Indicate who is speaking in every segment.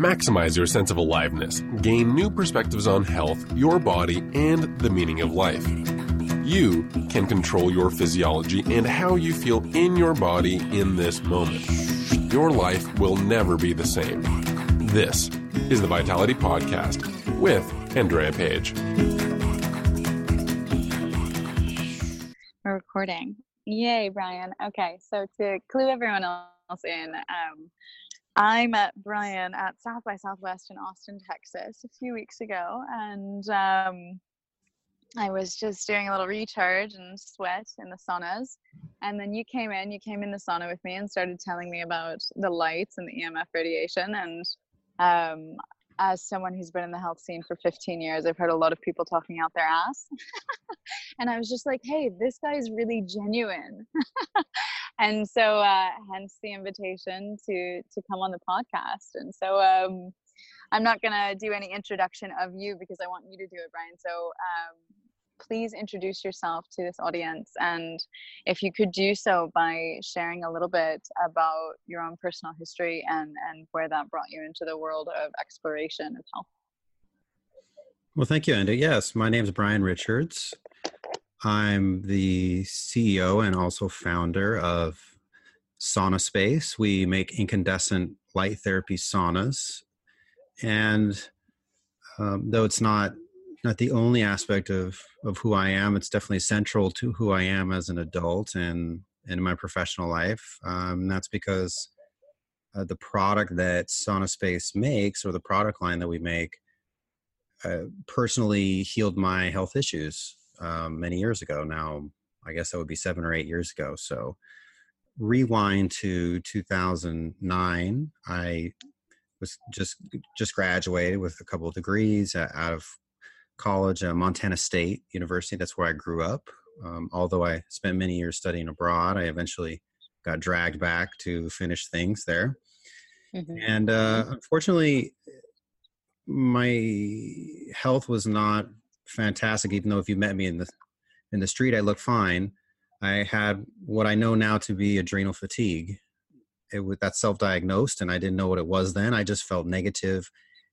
Speaker 1: Maximize your sense of aliveness, gain new perspectives on health, your body, and the meaning of life. You can control your physiology and how you feel in your body in this moment. Your life will never be the same. This is the Vitality Podcast with Andrea Page.
Speaker 2: We're recording. Yay, Brian. Okay, so to clue everyone else in, um, I met Brian at South by Southwest in Austin, Texas, a few weeks ago, and um, I was just doing a little recharge and sweat in the saunas. And then you came in, you came in the sauna with me and started telling me about the lights and the EMF radiation. And um, as someone who's been in the health scene for 15 years, I've heard a lot of people talking out their ass. and I was just like, hey, this guy is really genuine. and so, uh, hence the invitation to to come on the podcast. And so, um, I'm not gonna do any introduction of you because I want you to do it, Brian. So, um, please introduce yourself to this audience and if you could do so by sharing a little bit about your own personal history and and where that brought you into the world of exploration of health
Speaker 3: well thank you andy. Yes my name is brian richards. I'm the ceo and also founder of sauna space. We make incandescent light therapy saunas. And um, though it's not not the only aspect of of who I am. It's definitely central to who I am as an adult and in my professional life. Um, that's because uh, the product that Sauna Space makes, or the product line that we make, uh, personally healed my health issues um, many years ago. Now, I guess that would be seven or eight years ago. So, rewind to 2009. I was just just graduated with a couple of degrees uh, out of college, uh, Montana State University. That's where I grew up. Um, although I spent many years studying abroad, I eventually got dragged back to finish things there. Mm-hmm. And uh, unfortunately, my health was not fantastic. Even though if you met me in the in the street, I looked fine. I had what I know now to be adrenal fatigue. It was that self-diagnosed, and I didn't know what it was then. I just felt negative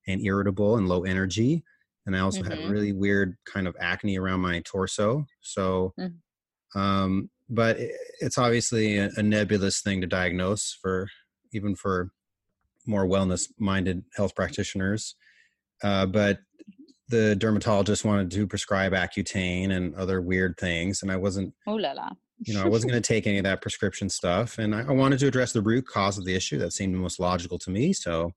Speaker 3: and irritable and low energy and I also mm-hmm. had really weird kind of acne around my torso. So, mm-hmm. um, but it, it's obviously a, a, nebulous thing to diagnose for even for more wellness-minded health practitioners. Uh, but the dermatologist wanted to prescribe Accutane and other weird things, and I wasn't.
Speaker 2: Oh la la.
Speaker 3: you know, I wasn't going to take any of that prescription stuff, and I, I wanted to address the root cause of the issue. That seemed most logical to me, so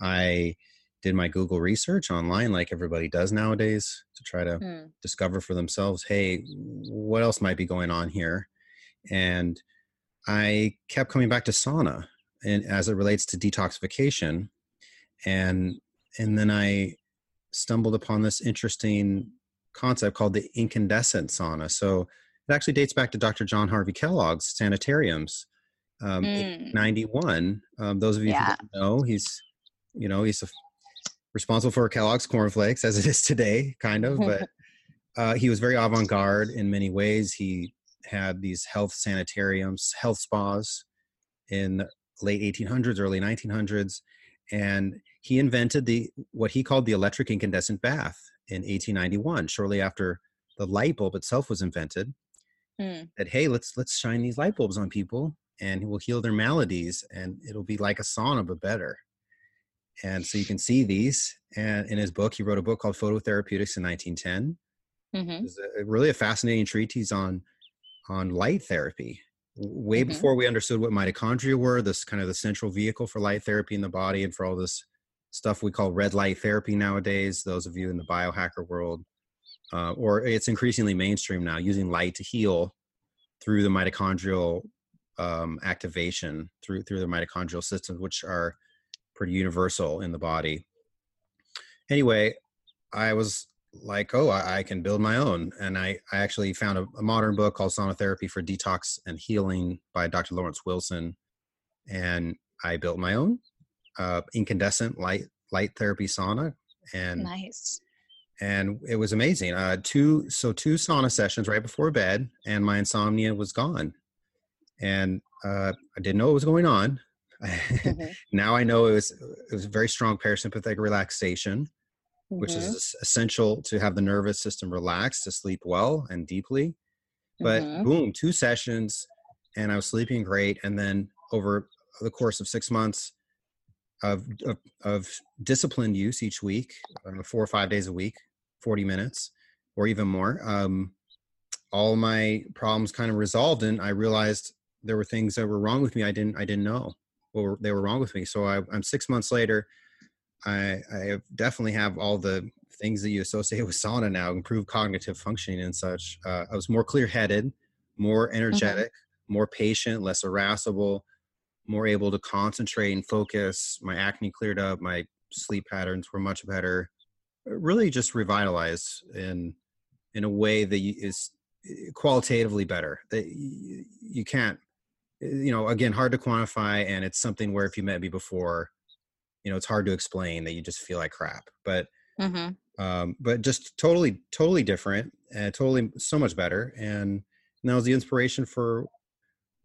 Speaker 3: I did my Google research online, like everybody does nowadays, to try to hmm. discover for themselves, hey, what else might be going on here? And I kept coming back to sauna, and as it relates to detoxification, and and then I stumbled upon this interesting concept called the incandescent sauna. So it actually dates back to Dr. John Harvey Kellogg's sanitariums, um, mm. 91. Um, those of you yeah. who don't know, he's you know he's a responsible for Kellogg's cornflakes as it is today, kind of. But uh, he was very avant garde in many ways. He had these health sanitariums, health spas in the late 1800s, early 1900s, and he invented the what he called the electric incandescent bath in 1891, shortly after the light bulb itself was invented. Mm. That hey, let's let's shine these light bulbs on people, and it will heal their maladies, and it'll be like a sauna but better and so you can see these. And in his book, he wrote a book called Phototherapeutics in 1910. Mm-hmm. It's a, really a fascinating treatise on on light therapy. Way mm-hmm. before we understood what mitochondria were, this kind of the central vehicle for light therapy in the body, and for all this stuff we call red light therapy nowadays. Those of you in the biohacker world, uh, or it's increasingly mainstream now, using light to heal through the mitochondrial um, activation through through the mitochondrial systems, which are pretty universal in the body. Anyway, I was like, oh, I, I can build my own. And I, I actually found a, a modern book called Saunatherapy for Detox and Healing by Dr. Lawrence Wilson. And I built my own uh, incandescent light light therapy sauna. And
Speaker 2: nice.
Speaker 3: And it was amazing. Uh, two so two sauna sessions right before bed, and my insomnia was gone. And uh, I didn't know what was going on mm-hmm. now I know it was it was very strong parasympathetic relaxation, mm-hmm. which is mm-hmm. essential to have the nervous system relaxed to sleep well and deeply. But mm-hmm. boom, two sessions, and I was sleeping great. And then over the course of six months of of, of disciplined use each week, uh, four or five days a week, forty minutes or even more. Um, all my problems kind of resolved, and I realized there were things that were wrong with me. I didn't I didn't know or they were wrong with me. So I, am six months later. I, I definitely have all the things that you associate with sauna now, improved cognitive functioning and such. Uh, I was more clear-headed, more mm-hmm. energetic, mm-hmm. more patient, less irascible, more able to concentrate and focus. My acne cleared up. My sleep patterns were much better. Really, just revitalized in in a way that is eh, qualitatively better. That you, you can't you know again hard to quantify and it's something where if you met me before you know it's hard to explain that you just feel like crap but mm-hmm. um but just totally totally different and totally so much better and that was the inspiration for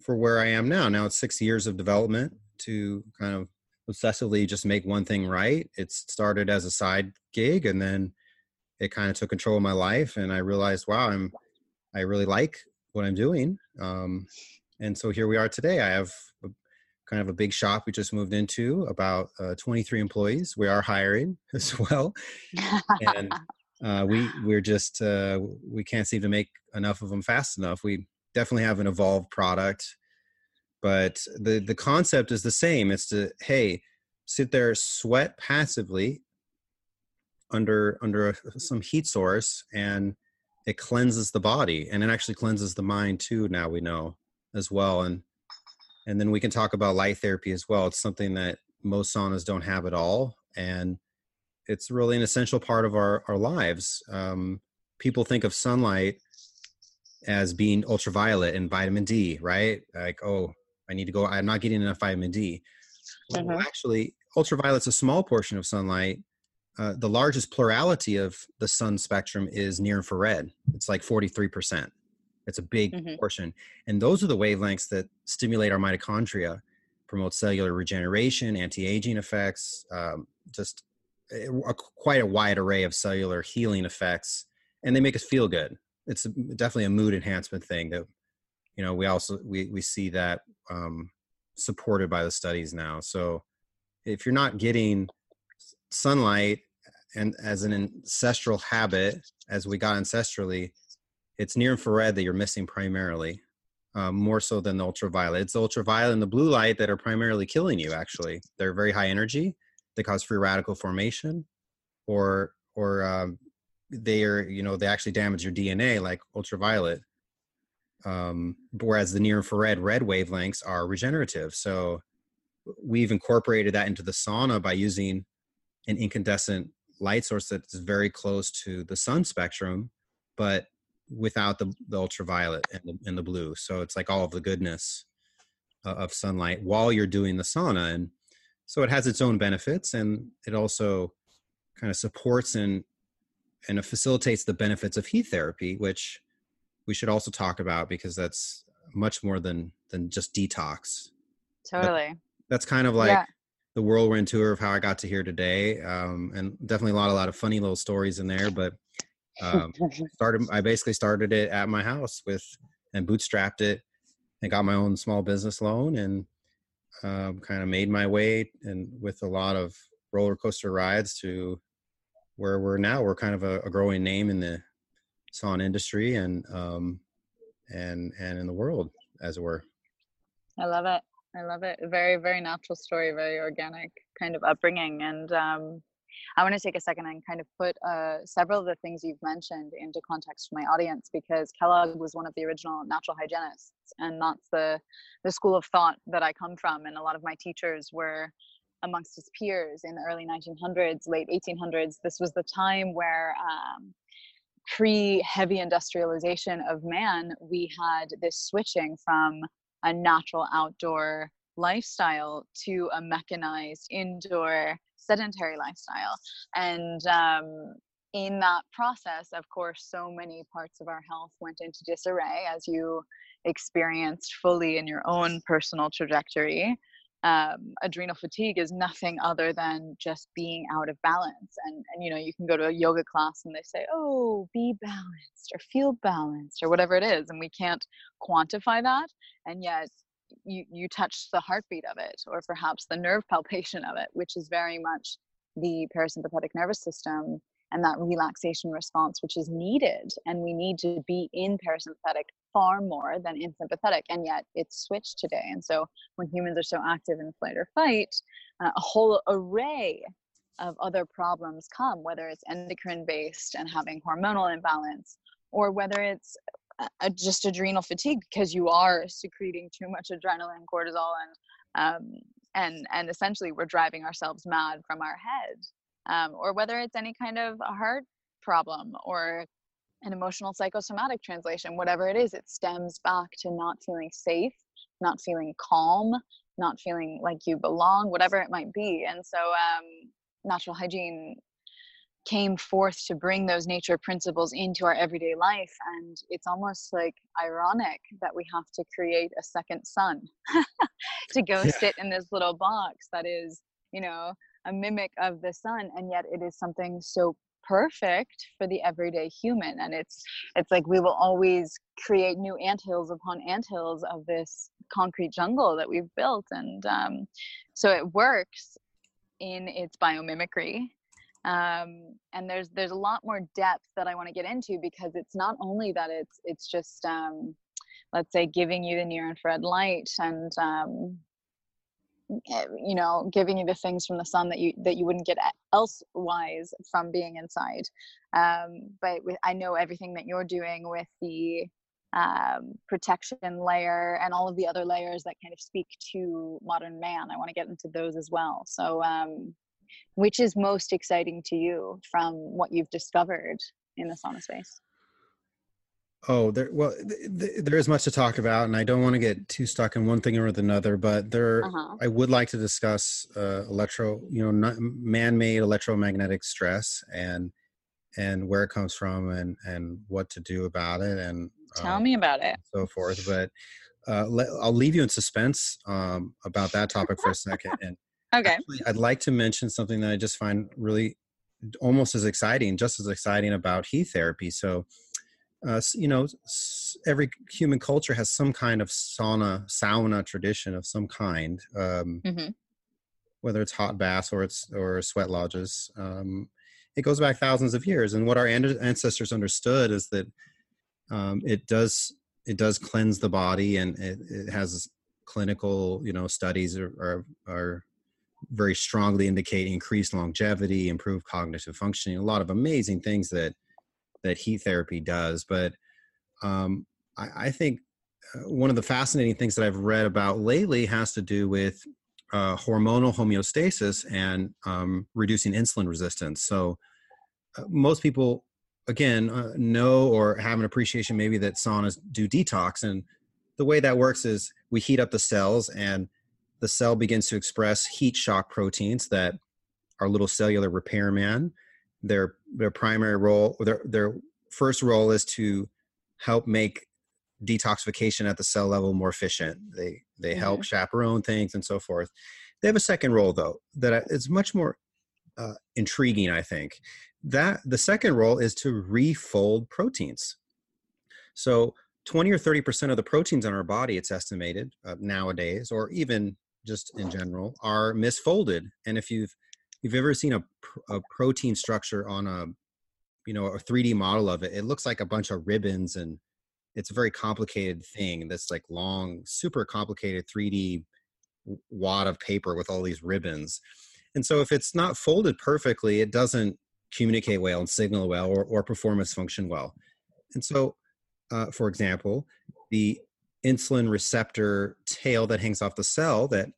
Speaker 3: for where i am now now it's six years of development to kind of obsessively just make one thing right it started as a side gig and then it kind of took control of my life and i realized wow i'm i really like what i'm doing um and so here we are today. I have a, kind of a big shop we just moved into, about uh, 23 employees. We are hiring as well, and uh, we we're just uh, we can't seem to make enough of them fast enough. We definitely have an evolved product, but the the concept is the same. It's to hey, sit there, sweat passively under under a, some heat source and it cleanses the body and it actually cleanses the mind too now we know as well and and then we can talk about light therapy as well. It's something that most saunas don't have at all and it's really an essential part of our our lives. Um, people think of sunlight as being ultraviolet and vitamin d right? Like oh i need to go i'm not getting enough vitamin d. Well, mm-hmm. actually ultraviolet's a small portion of sunlight. Uh, the largest plurality of the sun spectrum is near infrared. It's like 43% it's a big mm-hmm. portion. And those are the wavelengths that stimulate our mitochondria, promote cellular regeneration, anti-aging effects, um, just a, a, quite a wide array of cellular healing effects, and they make us feel good. It's a, definitely a mood enhancement thing that, you know, we also we we see that um, supported by the studies now. So if you're not getting sunlight and as an ancestral habit, as we got ancestrally, it's near infrared that you're missing primarily, um, more so than the ultraviolet. It's the ultraviolet and the blue light that are primarily killing you. Actually, they're very high energy. They cause free radical formation, or or um, they are you know they actually damage your DNA like ultraviolet. Um, whereas the near infrared red wavelengths are regenerative. So we've incorporated that into the sauna by using an incandescent light source that's very close to the sun spectrum, but without the, the ultraviolet and the, and the blue. So it's like all of the goodness uh, of sunlight while you're doing the sauna. And so it has its own benefits and it also kind of supports and and it facilitates the benefits of heat therapy, which we should also talk about because that's much more than than just detox.
Speaker 2: Totally.
Speaker 3: But that's kind of like yeah. the whirlwind tour of how I got to here today, um, and definitely a lot, a lot of funny little stories in there. But um, started i basically started it at my house with and bootstrapped it and got my own small business loan and um, kind of made my way and with a lot of roller coaster rides to where we're now. We're kind of a, a growing name in the sauna industry and um, and and in the world as it were.
Speaker 2: I love it. I love it. Very very natural story very organic kind of upbringing and um, I want to take a second and kind of put uh, several of the things you've mentioned into context for my audience because Kellogg was one of the original natural hygienists, and that's the the school of thought that I come from. And a lot of my teachers were amongst his peers in the early 1900s, late 1800s. This was the time where um, pre heavy industrialization of man, we had this switching from a natural outdoor lifestyle to a mechanized indoor sedentary lifestyle and um, in that process of course so many parts of our health went into disarray as you experienced fully in your own personal trajectory um, adrenal fatigue is nothing other than just being out of balance. And, and, you know, you can go to a yoga class and they say, oh, be balanced or feel balanced or whatever it is. And we can't quantify that. And yet, you, you touch the heartbeat of it or perhaps the nerve palpation of it, which is very much the parasympathetic nervous system and that relaxation response which is needed and we need to be in parasympathetic far more than in sympathetic and yet it's switched today. And so when humans are so active in flight or fight uh, a whole array of other problems come whether it's endocrine based and having hormonal imbalance or whether it's uh, just adrenal fatigue because you are secreting too much adrenaline cortisol and um, and and essentially we're driving ourselves mad from our head um, or whether it's any kind of a heart problem or an emotional psychosomatic translation, whatever it is, it stems back to not feeling safe, not feeling calm, not feeling like you belong, whatever it might be. And so, um, natural hygiene came forth to bring those nature principles into our everyday life. And it's almost like ironic that we have to create a second sun to go yeah. sit in this little box that is, you know, a mimic of the sun and yet it is something so perfect for the everyday human and it's it's like we will always create new anthills upon anthills of this concrete jungle that we've built and um, so it works in its biomimicry um, and there's there's a lot more depth that I want to get into because it's not only that it's it's just um, let's say giving you the near infrared light and um, Eh, you know giving you the things from the sun that you that you wouldn't get elsewise from being inside. Um, but with, i know everything that you're doing with the um, protection layer and all of the other layers that kind of speak to modern man. I want to get into those as well. So um, which is most exciting to you from what you've discovered in the sauna space
Speaker 3: Oh, there. Well, th- th- there is much to talk about, and I don't want to get too stuck in one thing or another. But there, uh-huh. I would like to discuss uh, electro, you know, man-made electromagnetic stress and and where it comes from and and what to do about it and
Speaker 2: tell um, me about it
Speaker 3: so forth. But uh, let, I'll leave you in suspense um, about that topic for a second. And
Speaker 2: okay,
Speaker 3: actually, I'd like to mention something that I just find really almost as exciting, just as exciting about heat therapy. So uh, you know, every human culture has some kind of sauna, sauna tradition of some kind, um, mm-hmm. whether it's hot baths or it's or sweat lodges. Um, it goes back thousands of years, and what our ancestors understood is that um, it does it does cleanse the body, and it, it has clinical, you know, studies are, are, are very strongly indicate increased longevity, improved cognitive functioning, a lot of amazing things that that heat therapy does. But um, I, I, think uh, one of the fascinating things that I've read about lately has to do with uh, hormonal homeostasis and um, reducing insulin resistance. So uh, most people, again, uh, know or have an appreciation maybe that saunas do detox, and the way that works is we heat up the cells and the cell begins to express heat shock proteins that are little cellular repairman their their primary role their their first role is to help make detoxification at the cell level more efficient. They they mm-hmm. help chaperone things and so forth. They have a second role though that is much more uh, intriguing i think. That the second role is to refold proteins. So 20 or 30 percent of the proteins in our body it's estimated uh, nowadays or even just in general are misfolded and if you've you've ever seen a, a protein structure on a you know a 3d model of it it looks like a bunch of ribbons and it's a very complicated thing that's like long super complicated 3d wad of paper with all these ribbons and so if it's not folded perfectly it doesn't communicate well and signal well or, or performance function well and so uh, for example the insulin receptor tail that hangs off the cell that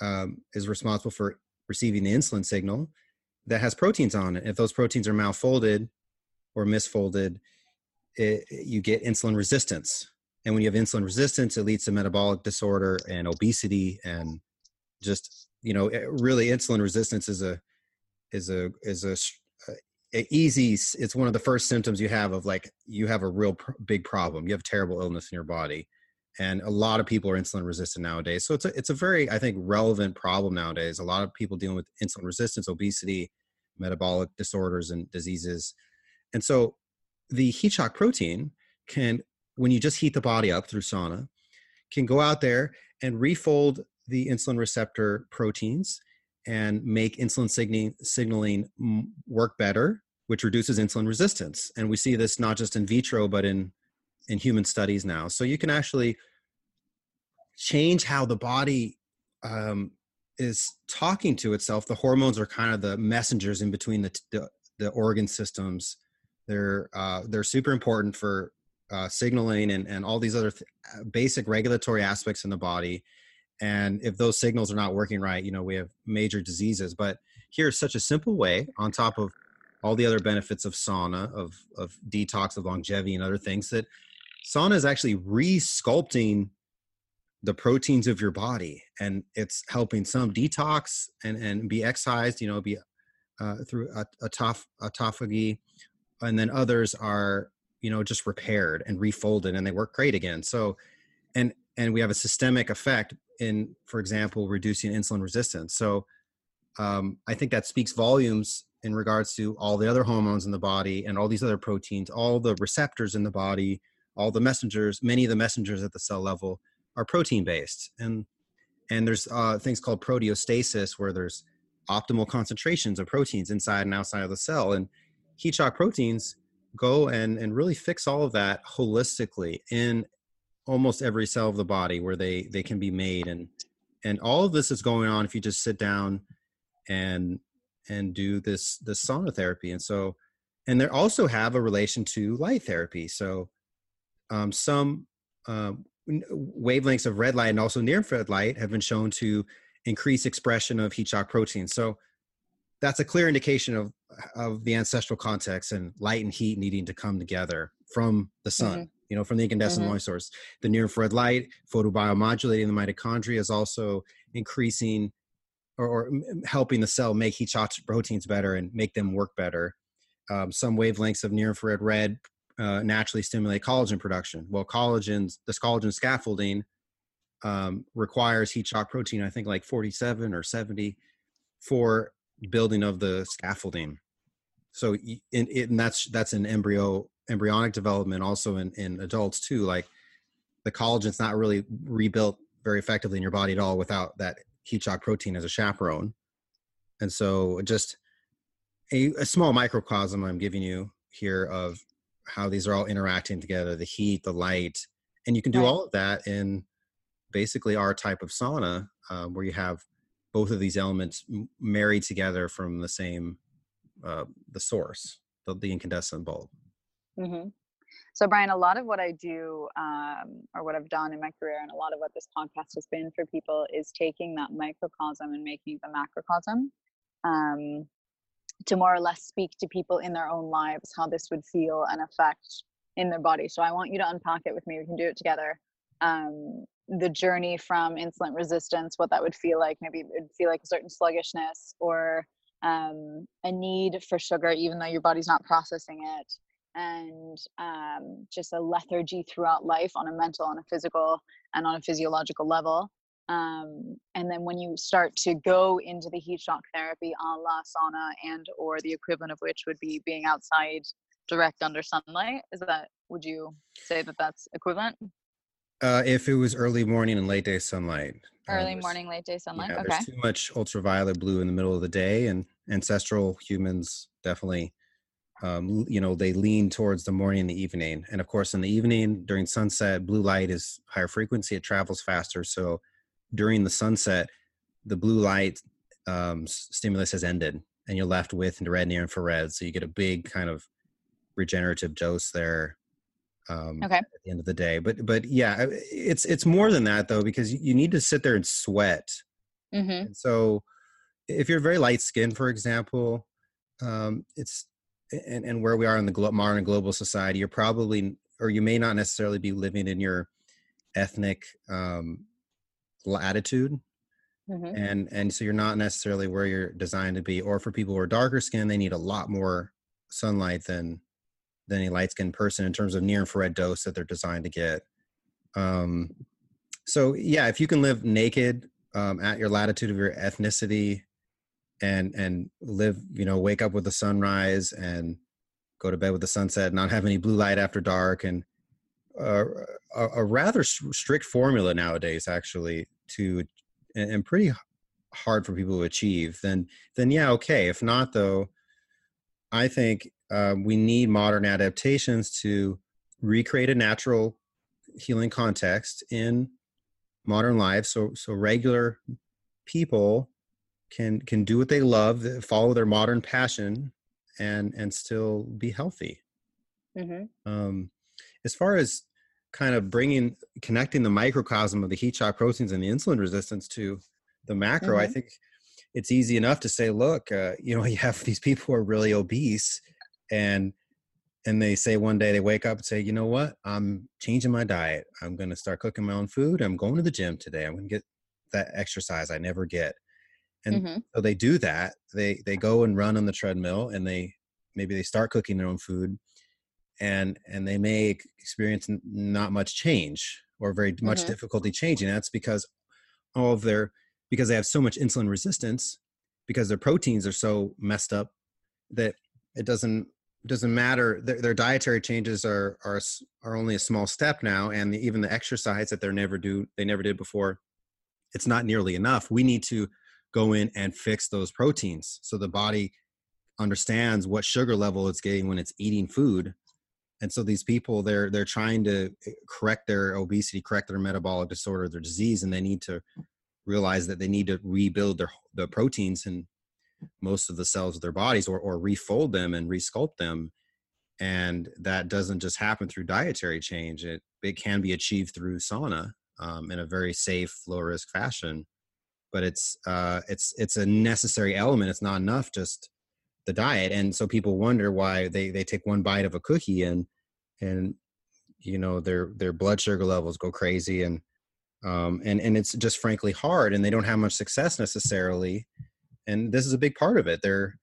Speaker 3: um, is responsible for receiving the insulin signal that has proteins on it. If those proteins are malfolded or misfolded, it, you get insulin resistance. And when you have insulin resistance, it leads to metabolic disorder and obesity and just you know really insulin resistance is a is a is a, a easy it's one of the first symptoms you have of like you have a real pr- big problem you have terrible illness in your body and a lot of people are insulin resistant nowadays. So it's a it's a very I think relevant problem nowadays. A lot of people dealing with insulin resistance, obesity, metabolic disorders, and diseases. And so the heat shock protein can, when you just heat the body up through sauna, can go out there and refold the insulin receptor proteins and make insulin signaling, signaling work better, which reduces insulin resistance. And we see this not just in vitro, but in in human studies now. So you can actually change how the body um, is talking to itself. The hormones are kind of the messengers in between the the, the organ systems. They're uh, they're super important for uh, signaling and, and all these other th- uh, basic regulatory aspects in the body and if those signals are not working right you know we have major diseases but here's such a simple way on top of all the other benefits of sauna of of detox of longevity and other things that sauna is actually re-sculpting the proteins of your body and it's helping some detox and and be excised you know be uh, through autoph- autophagy and then others are you know just repaired and refolded and they work great again. So and and we have a systemic effect in for example reducing insulin resistance. So um, i think that speaks volumes in regards to all the other hormones in the body and all these other proteins all the receptors in the body all the messengers many of the messengers at the cell level are protein based and and there's uh, things called proteostasis where there's optimal concentrations of proteins inside and outside of the cell. And heat shock proteins go and and really fix all of that holistically in almost every cell of the body where they they can be made. And and all of this is going on if you just sit down and and do this this sauna therapy. And so and they also have a relation to light therapy. So um, some um, wavelengths of red light and also near infrared light have been shown to increase expression of heat shock proteins so that's a clear indication of of the ancestral context and light and heat needing to come together from the sun mm-hmm you know, from the incandescent mm-hmm. light source. The near infrared light, photobiomodulating the mitochondria, is also increasing or, or helping the cell make heat shock proteins better and make them work better. Um, some wavelengths of near infrared red uh, naturally stimulate collagen production. Well, collagen, this collagen scaffolding um, requires heat shock protein, I think like 47 or 70 for building of the scaffolding. So, in, in, that's that's an embryo embryonic development also in, in adults too like the collagen's not really rebuilt very effectively in your body at all without that heat shock protein as a chaperone and so just a, a small microcosm i'm giving you here of how these are all interacting together the heat the light and you can do right. all of that in basically our type of sauna uh, where you have both of these elements married together from the same uh, the source the, the incandescent bulb
Speaker 2: Mm-hmm. So, Brian, a lot of what I do um, or what I've done in my career, and a lot of what this podcast has been for people, is taking that microcosm and making the macrocosm um, to more or less speak to people in their own lives how this would feel and affect in their body. So, I want you to unpack it with me. We can do it together. Um, the journey from insulin resistance, what that would feel like. Maybe it would feel like a certain sluggishness or um, a need for sugar, even though your body's not processing it and um, just a lethargy throughout life on a mental, on a physical, and on a physiological level. Um, and then when you start to go into the heat shock therapy a la sauna and or the equivalent of which would be being outside direct under sunlight is that would you say that that's equivalent?
Speaker 3: Uh, if it was early morning and late day sunlight
Speaker 2: uh, early um, morning late day sunlight?
Speaker 3: Yeah,
Speaker 2: okay.
Speaker 3: there's too much ultraviolet blue in the middle of the day and ancestral humans definitely um, you know they lean towards the morning and the evening. And of course in the evening during sunset blue light is higher frequency it travels faster. So during the sunset the blue light um, stimulus has ended and you're left with red near infrared so you get a big kind of regenerative dose there um, okay. at the end of the day but but yeah it's it's more than that though because you need to sit there and sweat mm-hmm. and so if you're very light skinned for example um, it's and, and where we are in the glo- modern global society, you're probably, or you may not necessarily be living in your ethnic um, latitude. Mm-hmm. And and so you're not necessarily where you're designed to be. Or for people who are darker skin, they need a lot more sunlight than than a light skinned person in terms of near infrared dose that they're designed to get. Um, so yeah, if you can live naked um, at your latitude of your ethnicity, and and live, you know, wake up with the sunrise and go to bed with the sunset, not have any blue light after dark, and uh, a, a, rather strict formula nowadays, actually, to and, pretty hard for people to achieve. Then then yeah, okay. If not, though, I think uh, we need modern adaptations to recreate a natural healing context in modern life so so regular people can can do what they love follow their modern passion and and still be healthy mm-hmm. um, as far as kind of bringing connecting the microcosm of the heat shock proteins and the insulin resistance to the macro mm-hmm. i think it's easy enough to say look uh, you know you have these people who are really obese and and they say one day they wake up and say you know what? I'm changing my diet. I'm going to start cooking my own food. I'm going to the gym today. I'm going to get that exercise i never get. And mm-hmm. so they do that. They they go and run on the treadmill and they maybe they start cooking their own food and and they may experience not much change or very much mm-hmm. difficulty changing that's because all of their because they have so much insulin resistance because their proteins are so messed up that it doesn't doesn't matter their, their dietary changes are are are only a small step now and the, even the exercise that they're never do they never did before it's not nearly enough we need to go in and fix those proteins so the body understands what sugar level it's getting when it's eating food and so these people they're they're trying to eh, correct their obesity correct their metabolic disorder their disease and they need to realize that they need to rebuild their the proteins in most of the cells of their bodies or, or refold them and resculpt them. And that doesn't just happen through dietary change. It it can be achieved through sauna um, in a very safe low risk fashion. But it's uh, it's it's a necessary element. It's not enough just the diet, and so people wonder why they they take one bite of a cookie and and you know their their blood sugar levels go crazy and um, and and it's just frankly hard, and they don't have much success necessarily. And this is a big part of it. They're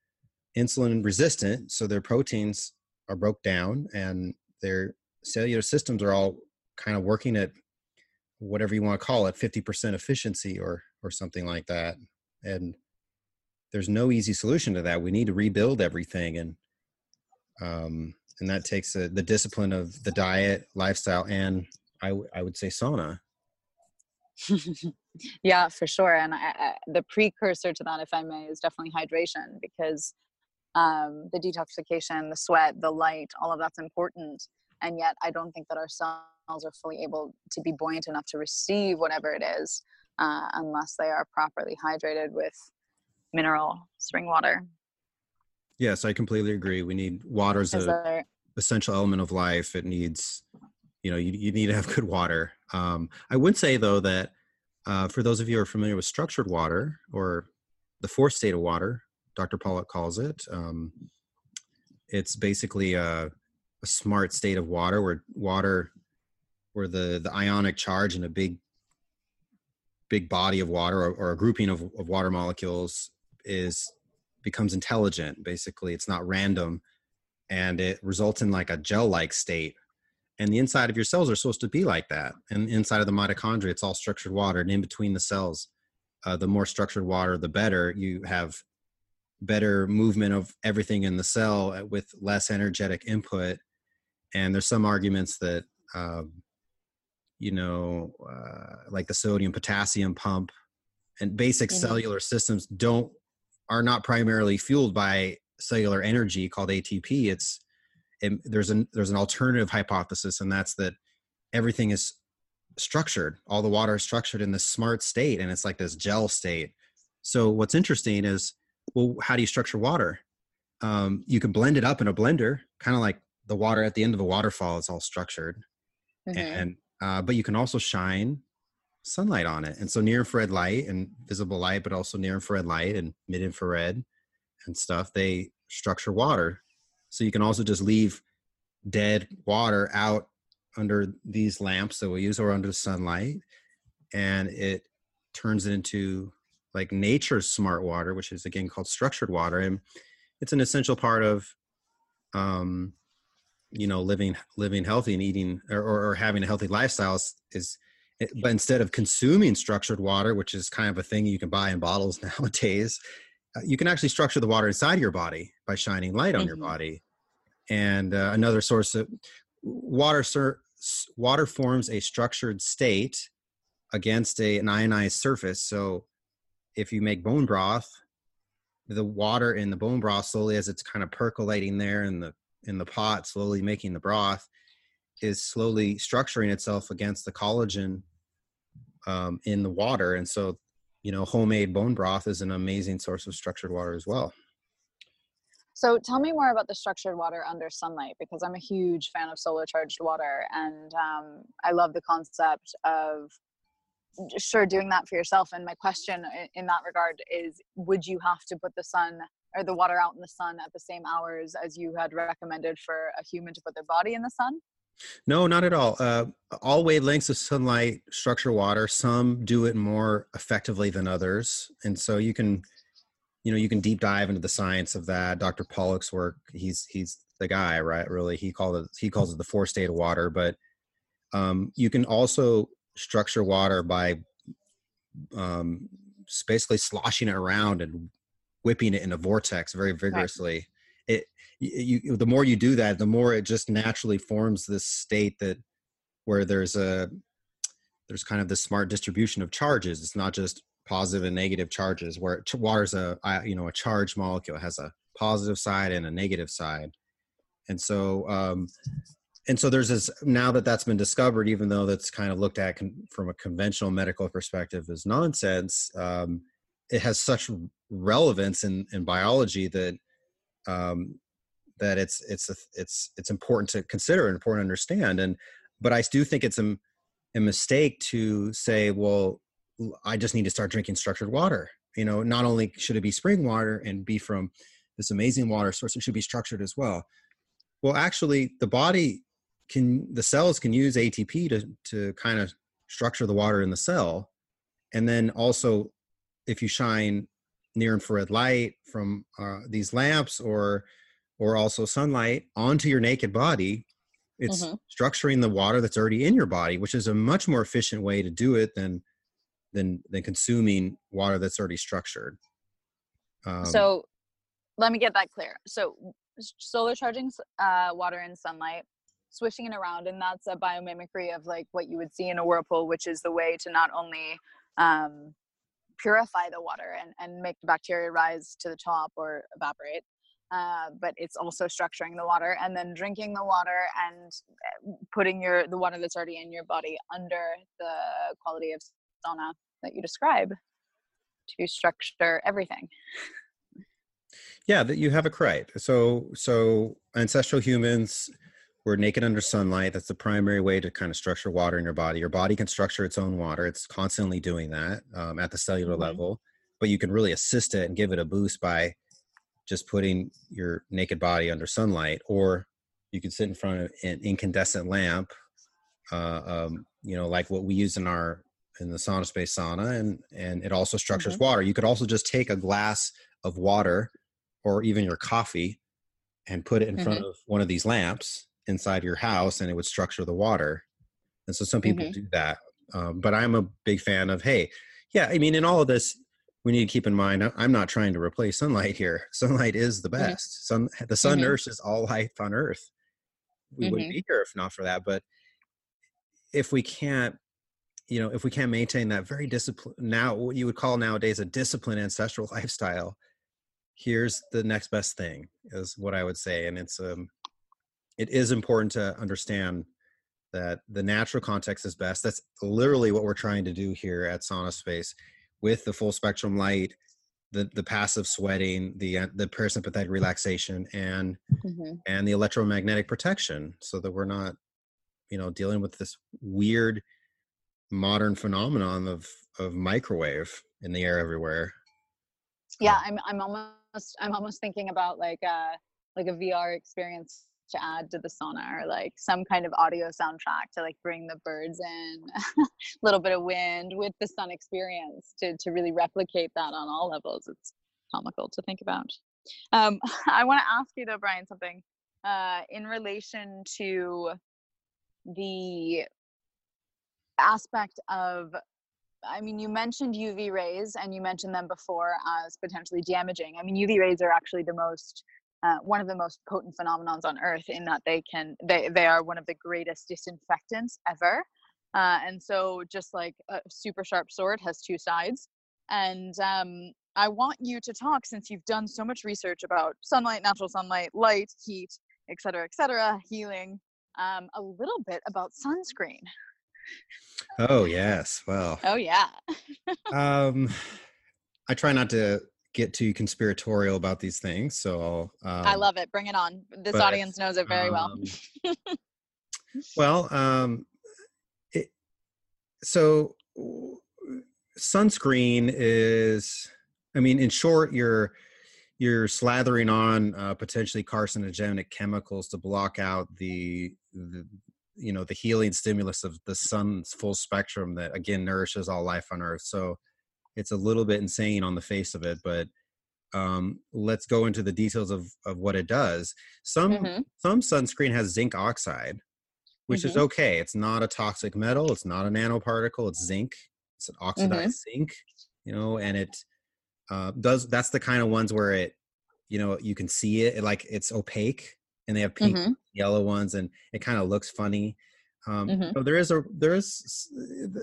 Speaker 3: insulin resistant, so their proteins are broke down, and their cellular systems are all kind of working at whatever you want to call it 50% efficiency or or something like that and there's no easy solution to that. We need to rebuild everything and um and that takes a, the discipline of the diet lifestyle and I, w- I would say sauna.
Speaker 2: Yeah for sure and I, I, the precursor to that if i may is definitely hydration because um, the detoxification the sweat the light all of that's important and yet i don't think that our cells are fully able to be buoyant enough to receive whatever it is uh, unless they are properly hydrated with mineral spring water.
Speaker 3: Yes, I completely agree. We need water as a essential element of life. It needs, you know, you, you need to have good water. Um, I would say though that uh, for those of you who are familiar with structured water or the fourth state of water, Dr. Pollack calls it. Um, it's basically a, a smart state of water where water, where the the ionic charge in a big big body of water or, or a grouping of, of water molecules is becomes intelligent basically. It's not random and it results in like a gel like state. And the inside of your cells are supposed to be like that. And inside of the mitochondria it's all structured water and in between the cells uh, the more structured water the better. You have better movement of everything in the cell uh, with less energetic input. And there's some arguments that um, you know, uh, like the sodium potassium pump and basic mm-hmm. cellular systems don't are not primarily fueled by cellular energy called ATP. It's it, there's an there's an alternative hypothesis, and that's that everything is structured. All the water is structured in this smart state, and it's like this gel state. So what's interesting is, well, how do you structure water? Um, you can blend it up in a blender, kind of like the water at the end of a waterfall is all structured, mm-hmm. and uh, but you can also shine sunlight on it. And so near infrared light and visible light, but also near infrared light and mid infrared and stuff, they structure water. So you can also just leave dead water out under these lamps that we use or under sunlight and it turns it into like nature's smart water which is again called structured water and it's an essential part of um, you know living living healthy and eating or, or, or having a healthy lifestyle is, is but instead of consuming structured water which is kind of a thing you can buy in bottles nowadays uh, you can actually structure the water inside your body by shining light on mm-hmm. your body. And uh, another source of water sir, water forms a structured state against a, an ionized surface. So if you make bone broth the water in the bone broth slowly as it's kind of percolating there in the in the pot slowly making the broth is slowly structuring itself against the collagen um, in the water. And so you know homemade bone broth is an amazing source of structured water as well.
Speaker 2: So tell me more about the structured water under sunlight because i'm a huge fan of solar charged water. And um, i love the concept of sure doing that for yourself. And my question in that regard is would you have to put the sun or the water out in the sun at the same hours as you had recommended for a human to put their body in the sun
Speaker 3: no not at all uh, all wavelengths of sunlight structure water some do it more effectively than others and so you can you know you can deep dive into the science of that dr Pollack's work he's he's the guy right really he called it he calls it the four state of water but um, you can also structure water by um, basically sloshing it around and whipping it in a vortex very vigorously. Right. It you, the more you do that, the more it just naturally forms this state that where there's a there's kind of this smart distribution of charges. It's not just positive and negative charges. Where water's a you know a charged molecule it has a positive side and a negative side, and so um, and so there's this now that that's been discovered even though that's kind of looked at con, from a conventional medical perspective as nonsense um, it has such relevance in, in biology that um, that it's it's a, it's it's important to consider and important to understand and but i do think it's a, a mistake to say well i just need to start drinking structured water. You know not only should it be spring water and be from this amazing water source it should be structured as well. Well actually the body can the cells can use ATP to to kind of structure the water in the cell, and then also if you shine near infrared light from uh, these lamps or or also sunlight onto your naked body it's mm-hmm. structuring the water that's already in your body which is a much more efficient way to do it than than than consuming water that's already structured
Speaker 2: um, so let me get that clear so solar charging uh, water in sunlight swishing it around and that's a biomimicry of like what you would see in a whirlpool which is the way to not only um, purify the water and, and make the bacteria rise to the top or evaporate uh, but it's also structuring the water and then drinking the water and uh, putting your the water that's already in your body under the quality of sauna that you describe to structure everything
Speaker 3: yeah that you have a right so so ancestral humans we're naked under sunlight. That's the primary way to kind of structure water in your body. Your body can structure its own water. It's constantly doing that um, at the cellular mm-hmm. level, but you can really assist it and give it a boost by just putting your naked body under sunlight, or you can sit in front of an incandescent lamp, uh, um, you know, like what we use in our in the sauna space sauna, and and it also structures mm-hmm. water. You could also just take a glass of water, or even your coffee, and put it in mm-hmm. front of one of these lamps inside your house and it would structure the water. And so some people mm-hmm. do that. Um, but I'm a big fan of, hey, yeah, I mean, in all of this, we need to keep in mind, I'm not trying to replace sunlight here. Sunlight is the mm-hmm. best. Sun, the sun mm-hmm. nourishes all life on earth. We wouldn't mm-hmm. be here if not for that. But if we can't, you know, if we can't maintain that very discipline, now what you would call nowadays a disciplined ancestral lifestyle, here's the next best thing is what I would say. And it's, um, it is important to understand that the natural context is best. That's literally what we're trying to do here at Sauna Space with the full spectrum light, the the passive sweating, the uh, the parasympathetic relaxation, and mm-hmm. and the electromagnetic protection, so that we're not, you know, dealing with this weird modern phenomenon of of microwave in the air everywhere.
Speaker 2: Yeah, I'm I'm almost I'm almost thinking about like uh like a VR experience to add to the sauna or like some kind of audio soundtrack to like bring the birds in a little bit of wind with the sun experience to to really replicate that on all levels it's comical to think about um, i want to ask you though brian something uh, in relation to the aspect of I mean, you mentioned UV rays and you mentioned them before as potentially damaging. I mean, UV rays are actually the most uh, one of the most potent phenomenons on earth in that they can they they are one of the greatest disinfectants ever. Uh, and so just like a super sharp sword has two sides. And um, i want you to talk since you've done so much research about sunlight natural sunlight light heat etc etc healing um, a little bit about sunscreen.
Speaker 3: Oh yes. Well
Speaker 2: oh yeah.
Speaker 3: Um i try not to get too conspiratorial about these things. So
Speaker 2: um, I love it. Bring it on. This but, audience knows it very well.
Speaker 3: Um, well, um, it, so sunscreen is, I mean, in short, you're you're slathering on uh, potentially carcinogenic chemicals to block out the, the you know the healing stimulus of the sun's full spectrum that again nourishes all life on earth so it's a little bit insane on the face of it, but um, let's go into the details of, of what it does. Some mm-hmm. some sunscreen has zinc oxide, which mm-hmm. is okay. It's not a toxic metal. It's not a nanoparticle. It's zinc. It's an oxidized mm-hmm. zinc, you know, and it uh, does. That's the kind of ones where it, you know, you can see it, like it's opaque, and they have pink, mm-hmm. yellow ones, and it kind of looks funny. Um, mm-hmm. So there is a there is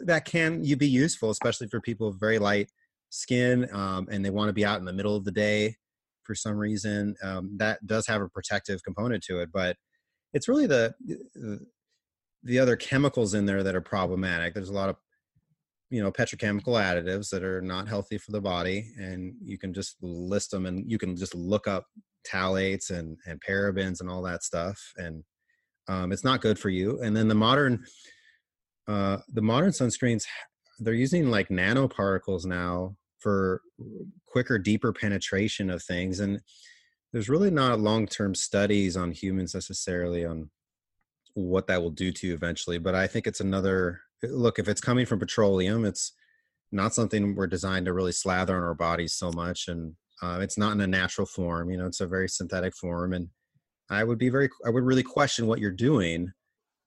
Speaker 3: that can you be useful, especially for people with very light skin um, and they want to be out in the middle of the day for some reason. Um, that does have a protective component to it, but it's really the the other chemicals in there that are problematic. There's a lot of you know petrochemical additives that are not healthy for the body, and you can just list them and you can just look up phthalates and and parabens and all that stuff and um, it's not good for you. And then the modern, uh, the modern sunscreens, they're using like nanoparticles now for quicker, deeper penetration of things. And there's really not long-term studies on humans necessarily on what that will do to you eventually. But I think it's another look. If it's coming from petroleum, it's not something we're designed to really slather on our bodies so much, and uh, it's not in a natural form. You know, it's a very synthetic form, and I would be very, I would really question what you're doing.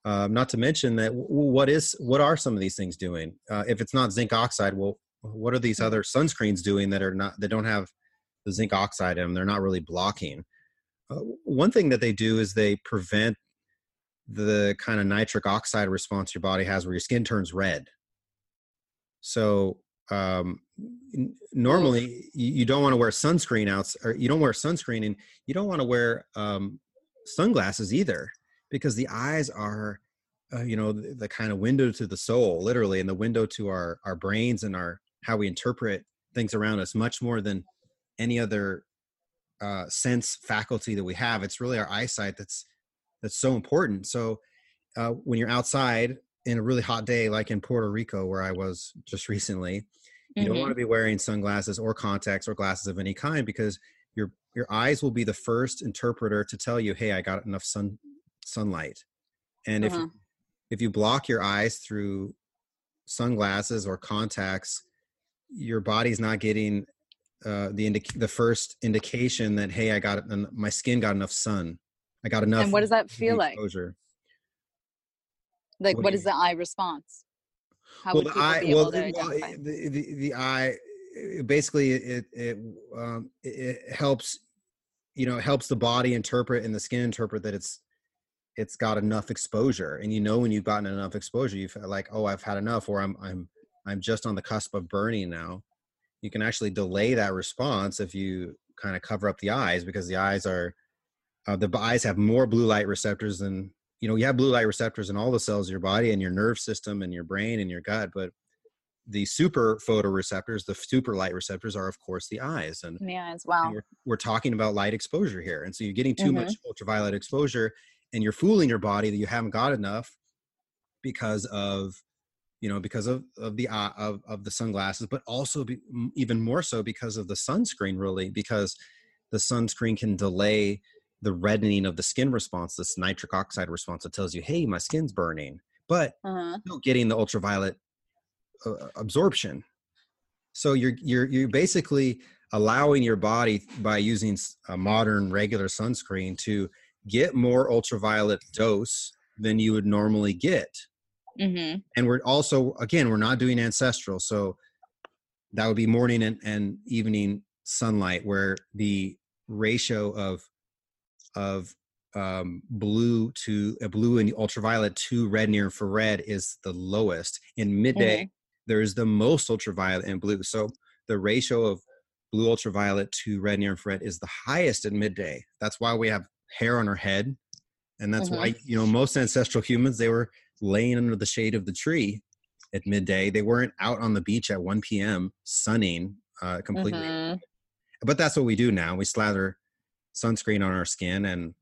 Speaker 3: Um, not to mention that what is, what are some of these things doing? Uh, if it's not zinc oxide, well, what are these mm. other sunscreens doing that are not, that don't have the zinc oxide in them? They're not really blocking. Uh, one thing that they do is they prevent the kind of nitric oxide response your body has where your skin turns red. So um, normally you, you, don't want to wear sunscreen out or you don't wear sunscreen and you don't want to wear um, sunglasses either because the eyes are uh, you know the, the, kind of window to the soul literally and the window to our our brains and our how we interpret things around us much more than any other uh, sense faculty that we have it's really our eyesight that's that's so important so uh, when you're outside in a really hot day like in puerto rico where i was just recently you mm-hmm. don't want to be wearing sunglasses or contacts or glasses of any kind because your your eyes will be the first interpreter to tell you hey i got enough sun sunlight. And uh-huh. if you, if you block your eyes through sunglasses or contacts your body's not getting uh, the indic- the first indication that hey i got my skin got enough sun. I got enough
Speaker 2: and what does that feel exposure. like like what, what is the eye response?
Speaker 3: How well, the eye well, the, the, the, the eye basically it it, um, it helps you know it helps the body interpret and the skin interpret that it's it's got enough exposure. And you know when you've gotten enough exposure you feel like oh i've had enough or i'm i'm i'm just on the cusp of burning now. You can actually delay that response if you kind of cover up the eyes because the eyes are uh, the eyes have more blue light receptors than you know you have blue light receptors in all the cells of your body and your nerve system and your brain and your gut but the super photoreceptors, the super light receptors are of course the eyes. And
Speaker 2: the eyes, wow.
Speaker 3: We're, we're, talking about light exposure here. And so you're getting too mm-hmm. much ultraviolet exposure and you're fooling your body that you haven't got enough because of you know because of of the uh, of, of the sunglasses but also be, even more so because of the sunscreen really because the sunscreen can delay the reddening of the skin response this nitric oxide response that tells you hey my skin's burning but uh-huh. still getting the ultraviolet uh, absorption. So you're you're you're basically allowing your body by using a modern regular sunscreen to get more ultraviolet dose than you would normally get.
Speaker 2: Mm-hmm.
Speaker 3: And we're also, again, we're not doing ancestral. So that would be morning and, and evening sunlight where the ratio of of um, blue to uh, blue and ultraviolet to red near infrared is the lowest. In midday,
Speaker 2: Mhm.
Speaker 3: There is the most ultraviolet and blue. So the ratio of blue ultraviolet to red near infrared is the highest at midday. That's why we have hair on our head. And that's why, you know, most ancestral humans, they were laying under the shade of the tree at midday. They weren't out on the beach at 1 p.m. sunning uh, completely
Speaker 2: Mhm.
Speaker 3: but that's what we do now. We slather sunscreen on our skin and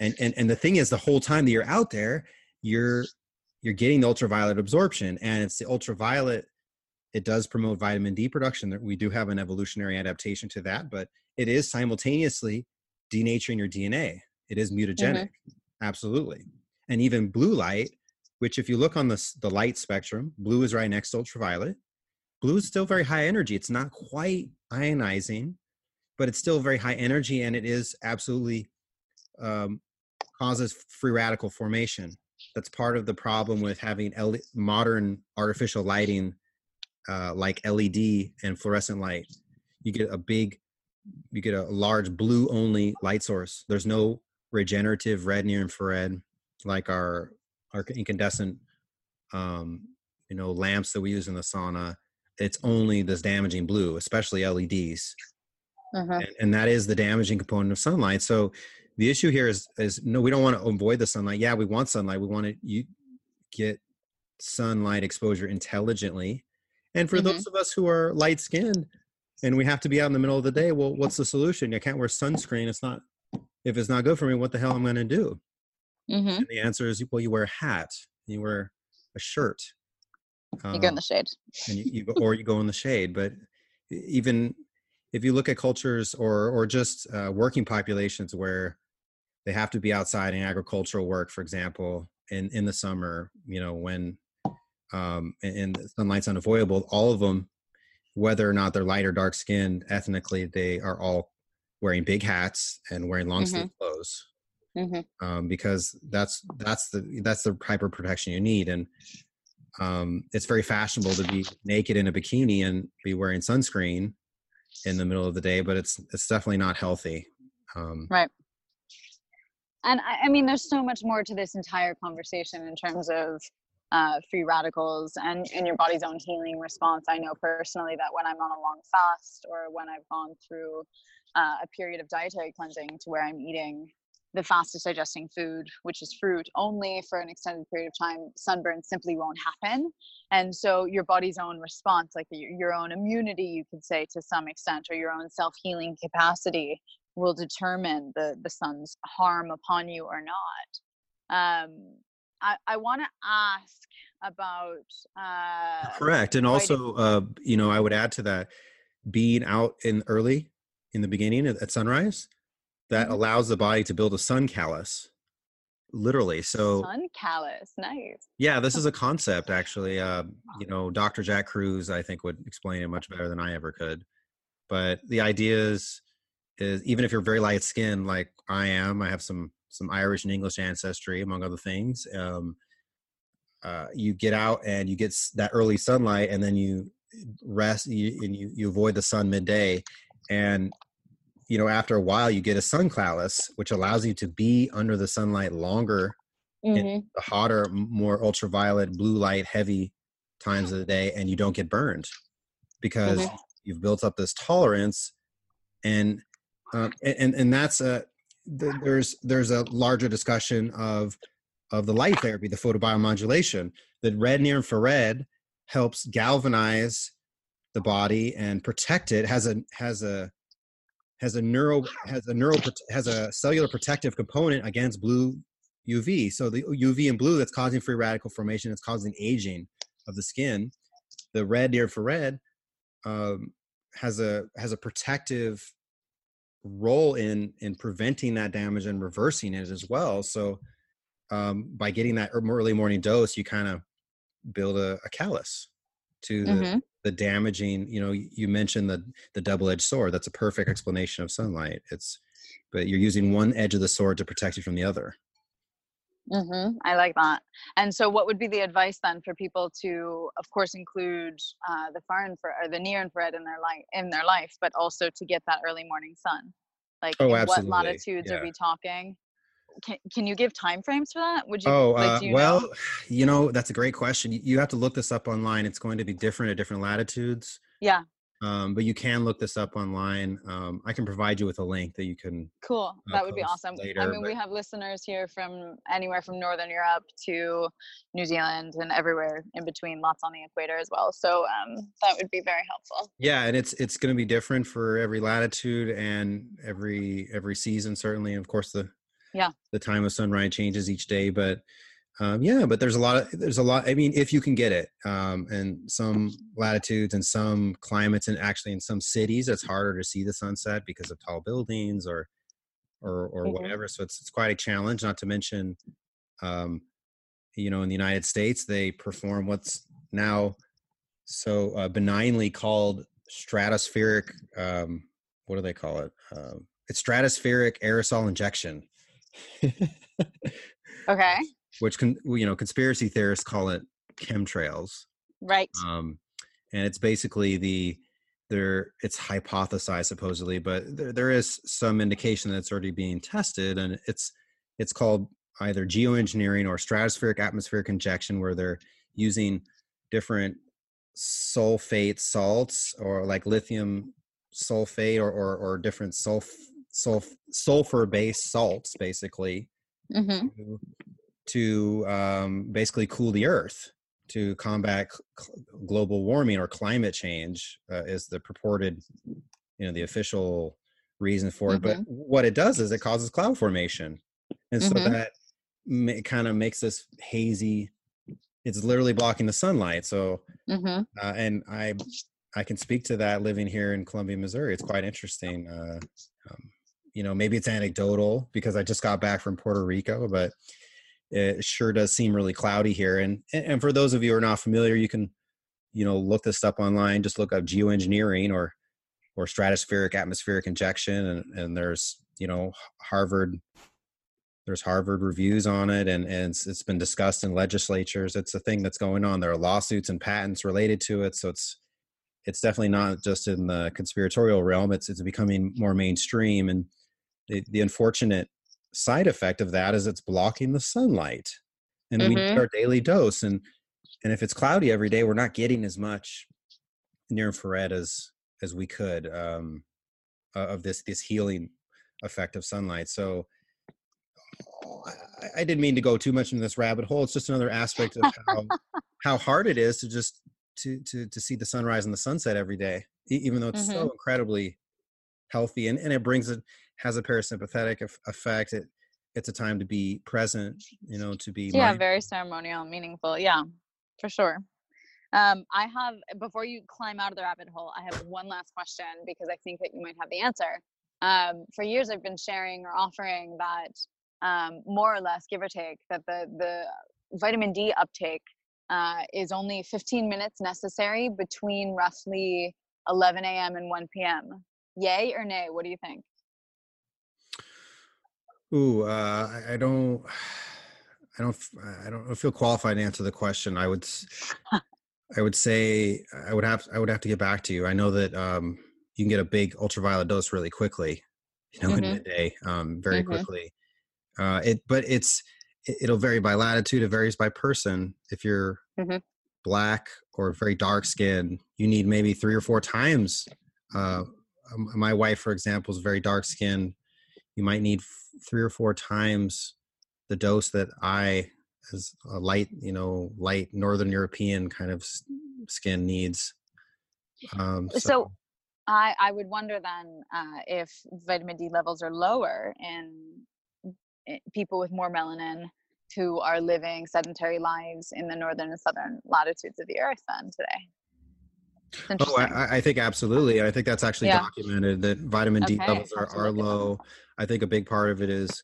Speaker 3: and and and the thing is the whole time that you're out there, you're you're getting the ultraviolet absorption and it's the ultraviolet it does promote vitamin D production. We do have an evolutionary adaptation to that, but it is simultaneously denaturing your DNA. It is mutagenic. Absolutely. And even blue light, which if you look on the the light spectrum, blue is right next to ultraviolet. Blue is still very high energy. It's not quite ionizing, but it's still very high energy and it is absolutely um, causes free radical formation. That's part of the problem with having L- modern artificial lighting uh, like LED and fluorescent light. You get a big, you get a large blue only light source. There's no regenerative red near infrared like our our incandescent um, you know lamps that we use in the sauna. It's only this damaging blue, especially LEDs
Speaker 2: Mhm.
Speaker 3: and, and that is the damaging component of sunlight so the issue here is is no we don't want to avoid the sunlight. Yeah we want sunlight. We want to you get sunlight exposure intelligently. And for
Speaker 2: Mhm.
Speaker 3: those of us who are light skinned and we have to be out in the middle of the day well what's the solution? I can't wear sunscreen. It's not if it's not good for me what the hell am i going to do?
Speaker 2: Mhm.
Speaker 3: and the answer is well you wear a hat. You wear a shirt.
Speaker 2: You go in
Speaker 3: Um,
Speaker 2: the shade.
Speaker 3: and you, you go or you go in the shade. But even if you look at cultures or or just uh, working populations where they have to be outside in agricultural work for example in in the summer you know when um and, and sunlight's unavoidable all of them whether or not they're light or dark skinned ethnically they are all wearing big hats and wearing long sleeve clothes
Speaker 2: Mhm.
Speaker 3: um, because that's that's the that's the hyper protection you need and um, it's very fashionable to be naked in a bikini and be wearing sunscreen in the middle of the day but it's it's definitely not healthy um,
Speaker 2: And I, I mean, there's so much more to this entire conversation in terms of uh, free radicals and, and your body's own healing response. I know personally that when I'm on a long fast or when I've gone through uh, a period of dietary cleansing to where I'm eating the fastest digesting food, which is fruit, only for an extended period of time, sunburn simply won't happen. And so your body's own response, like your, own immunity, you could say to some extent, or your own self healing capacity, will determine the the sun's harm upon you or not. Um, I, I want to ask about uh,
Speaker 3: correct and also uh, you know i would add to that being out in early in the beginning at, at sunrise that
Speaker 2: Mhm.
Speaker 3: allows the body to build a sun callus literally so
Speaker 2: sun callus. Nice.
Speaker 3: Yeah, this is a concept actually. Uh, you know, Dr. Jack Kruse, I think, would explain it much better than I ever could. But the idea is, is even if you're very light skinned, like I am, I have some some Irish and English ancestry, among other things. Um, uh, you get out and you get that early sunlight, and then you rest you, and you you avoid the sun midday, and you know after a while you get a sun callus, which allows you to be under the sunlight longer
Speaker 2: Mhm.
Speaker 3: the hotter, more ultraviolet, blue light heavy times of the day, and you don't get burned because
Speaker 2: Mhm.
Speaker 3: you've built up this tolerance, and um, and and that's a th- there's there's a larger discussion of of the light therapy, the photobiomodulation. That red near infrared helps galvanize the body and protect it. has a has a has a neuro has a neural has a cellular protective component against blue UV. So the UV and blue that's causing free radical formation, that's causing aging of the skin. The red near infrared um, has a has a protective role in in preventing that damage and reversing it as well. So um, by getting that early morning dose, you kind of build a, a callus to the,
Speaker 2: Mhm.
Speaker 3: the damaging. You know, you mentioned the the double edged sword. That's a perfect explanation of sunlight. It's but you're using one edge of the sword to protect you from the other.
Speaker 2: Mm-hmm. I like that. And so, what would be the advice then for people to, of course, include uh, the far infrared or the near infrared in their life in their life, but also to get that early morning sun? Like,
Speaker 3: Oh,
Speaker 2: what latitudes are we talking? Can Can you give time frames for that? Would you?
Speaker 3: Oh,
Speaker 2: like,
Speaker 3: uh,
Speaker 2: you
Speaker 3: well,
Speaker 2: know?
Speaker 3: you know, that's a great question. You have to look this up online. It's going to be different at different latitudes.
Speaker 2: Yeah.
Speaker 3: Um, but you can look this up online. Um, I can provide you with a link that you can.
Speaker 2: Cool.
Speaker 3: I'll
Speaker 2: That would be awesome. I
Speaker 3: later,
Speaker 2: mean, we have listeners here from anywhere from Northern Europe to New Zealand and everywhere in between, lots on the equator as well. So um, that would be very helpful.
Speaker 3: Yeah, and it's it's going to be different for every latitude and every every season, certainly. And of course, the
Speaker 2: Yeah.
Speaker 3: the time of sunrise changes each day, but um, yeah, but there's a lot of there's a lot. I mean, if you can get it, um, and some latitudes and some climates, and actually in some cities, it's harder to see the sunset because of tall buildings or or or
Speaker 2: Mhm.
Speaker 3: whatever. So it's it's quite a challenge. Not to mention, um, you know, in the United States, they perform what's now so uh, benignly called stratospheric. Um, what do they call it? Um, it's stratospheric aerosol injection.
Speaker 2: Okay.
Speaker 3: Which can you know conspiracy theorists call it chemtrails
Speaker 2: Right.
Speaker 3: um and it's basically the there it's hypothesized supposedly but there, there is some indication that it's already being tested and it's it's called either geoengineering or stratospheric atmospheric injection where they're using different sulfate salts or like lithium sulfate or or, or different sulf sulf sulfur based salts basically
Speaker 2: Mm-hmm.
Speaker 3: to, to um, basically cool the earth to combat c- c- global warming or climate change uh, is the purported you know the official reason for it but what it does is it causes cloud formation and so
Speaker 2: Mhm.
Speaker 3: that ma- kind of makes this hazy it's literally blocking the sunlight so
Speaker 2: Mm-hmm.
Speaker 3: uh, and i i can speak to that living here in columbia missouri it's quite interesting uh, um, you know maybe it's anecdotal because i just got back from puerto rico but it sure does seem really cloudy here and and for those of you who are not familiar you can you know look this up online just look up geoengineering or or stratospheric atmospheric injection and and there's you know harvard there's harvard reviews on it and and it's, it's been discussed in legislatures. It's a thing that's going on. There are lawsuits and patents related to it so it's it's definitely not just in the conspiratorial realm it's it's becoming more mainstream and the, the unfortunate side effect of that is it's blocking the sunlight and we need
Speaker 2: Mhm.
Speaker 3: our daily dose and and if it's cloudy every day we're not getting as much near infrared as as we could um uh, of this this healing effect of sunlight so I, I didn't mean to go too much into this rabbit hole it's just another aspect of how how hard it is to just to to to see the sunrise and the sunset every day even though it's so incredibly healthy and, and it brings it has a parasympathetic eff- effect it it's a time to be present you know to be
Speaker 2: Yeah,
Speaker 3: mindful.
Speaker 2: very ceremonial, meaningful. Yeah, for sure. Um, I have before you climb out of the rabbit hole, I have one last question because I think that you might have the answer. Um, for years, I've been sharing or offering that um, more or less, give or take, that the the vitamin D uptake uh, is only 15 minutes necessary between roughly 11 a.m. and 1 p.m. Yay or nay? What do you think?
Speaker 3: Ooh, uh, I, I don't, I don't, I don't feel qualified to answer the question. I would, I would say I would have, I would have to get back to you. I know that um, you can get a big ultraviolet dose really quickly, you know, in
Speaker 2: a
Speaker 3: day, um, very
Speaker 2: Mhm.
Speaker 3: quickly. Uh, it, but it's, it, it'll vary by latitude. It varies by person. If you're
Speaker 2: Mhm.
Speaker 3: black or very dark skinned, you need maybe three or four times. Uh, my wife, for example, is very dark skinned you might need f- three or four times the dose that I, as a light, you know, light Northern European kind of s- skin needs. Um,
Speaker 2: So, I, I would wonder then uh, if vitamin D levels are lower in, i people with more melanin who are living sedentary lives in the northern and southern latitudes of the earth then today.
Speaker 3: Oh. I, I think absolutely. I think that's actually
Speaker 2: Yeah.
Speaker 3: documented that vitamin D
Speaker 2: Okay,
Speaker 3: levels are, are
Speaker 2: look it up.
Speaker 3: low. I think a big part of it is,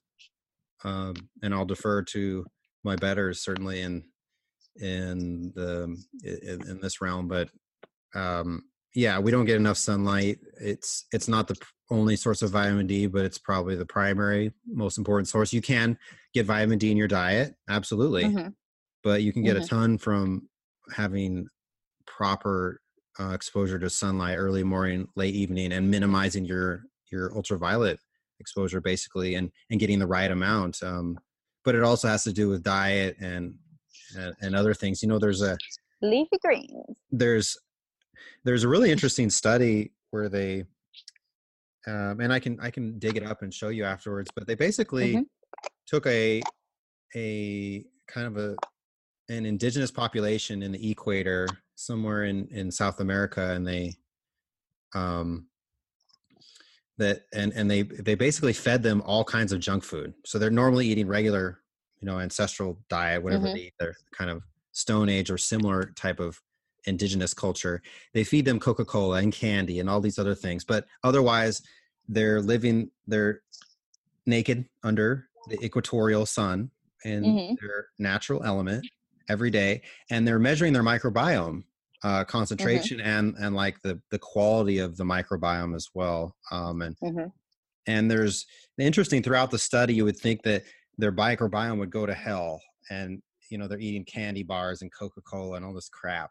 Speaker 3: um, and I'll defer to my betters certainly in in the in, in this realm, but um, yeah, we don't get enough sunlight. It's it's not the only source of vitamin D, but it's probably the primary, most important source. You can get vitamin D in your diet, absolutely,
Speaker 2: Mm-hmm.
Speaker 3: but you can get
Speaker 2: Mhm.
Speaker 3: a ton from having proper uh, exposure to sunlight early morning, late evening, and minimizing your your ultraviolet exposure, basically, and and getting the right amount. Um, but it also has to do with diet and and, and other things. You know, there's a
Speaker 2: Leafy greens.
Speaker 3: there's there's a really interesting study where they um, and I can I can dig it up and show you afterwards. But they basically
Speaker 2: Mhm.
Speaker 3: took a a kind of a an indigenous population in the equator somewhere in in South America, and they um that and and they they basically fed them all kinds of junk food. So they're normally eating regular, you know, ancestral diet, whatever
Speaker 2: Mhm.
Speaker 3: they eat, their kind of Stone Age or similar type of indigenous culture. They feed them Coca Cola and candy and all these other things, but otherwise they're living they're naked under the equatorial sun in
Speaker 2: Mhm.
Speaker 3: their natural element every day, and they're measuring their microbiome uh, concentration and and like the the quality of the microbiome as well. Um, and
Speaker 2: Mhm.
Speaker 3: and there's interesting throughout the study, you would think that their microbiome would go to hell, and you know they're eating candy bars and Coca Cola and all this crap.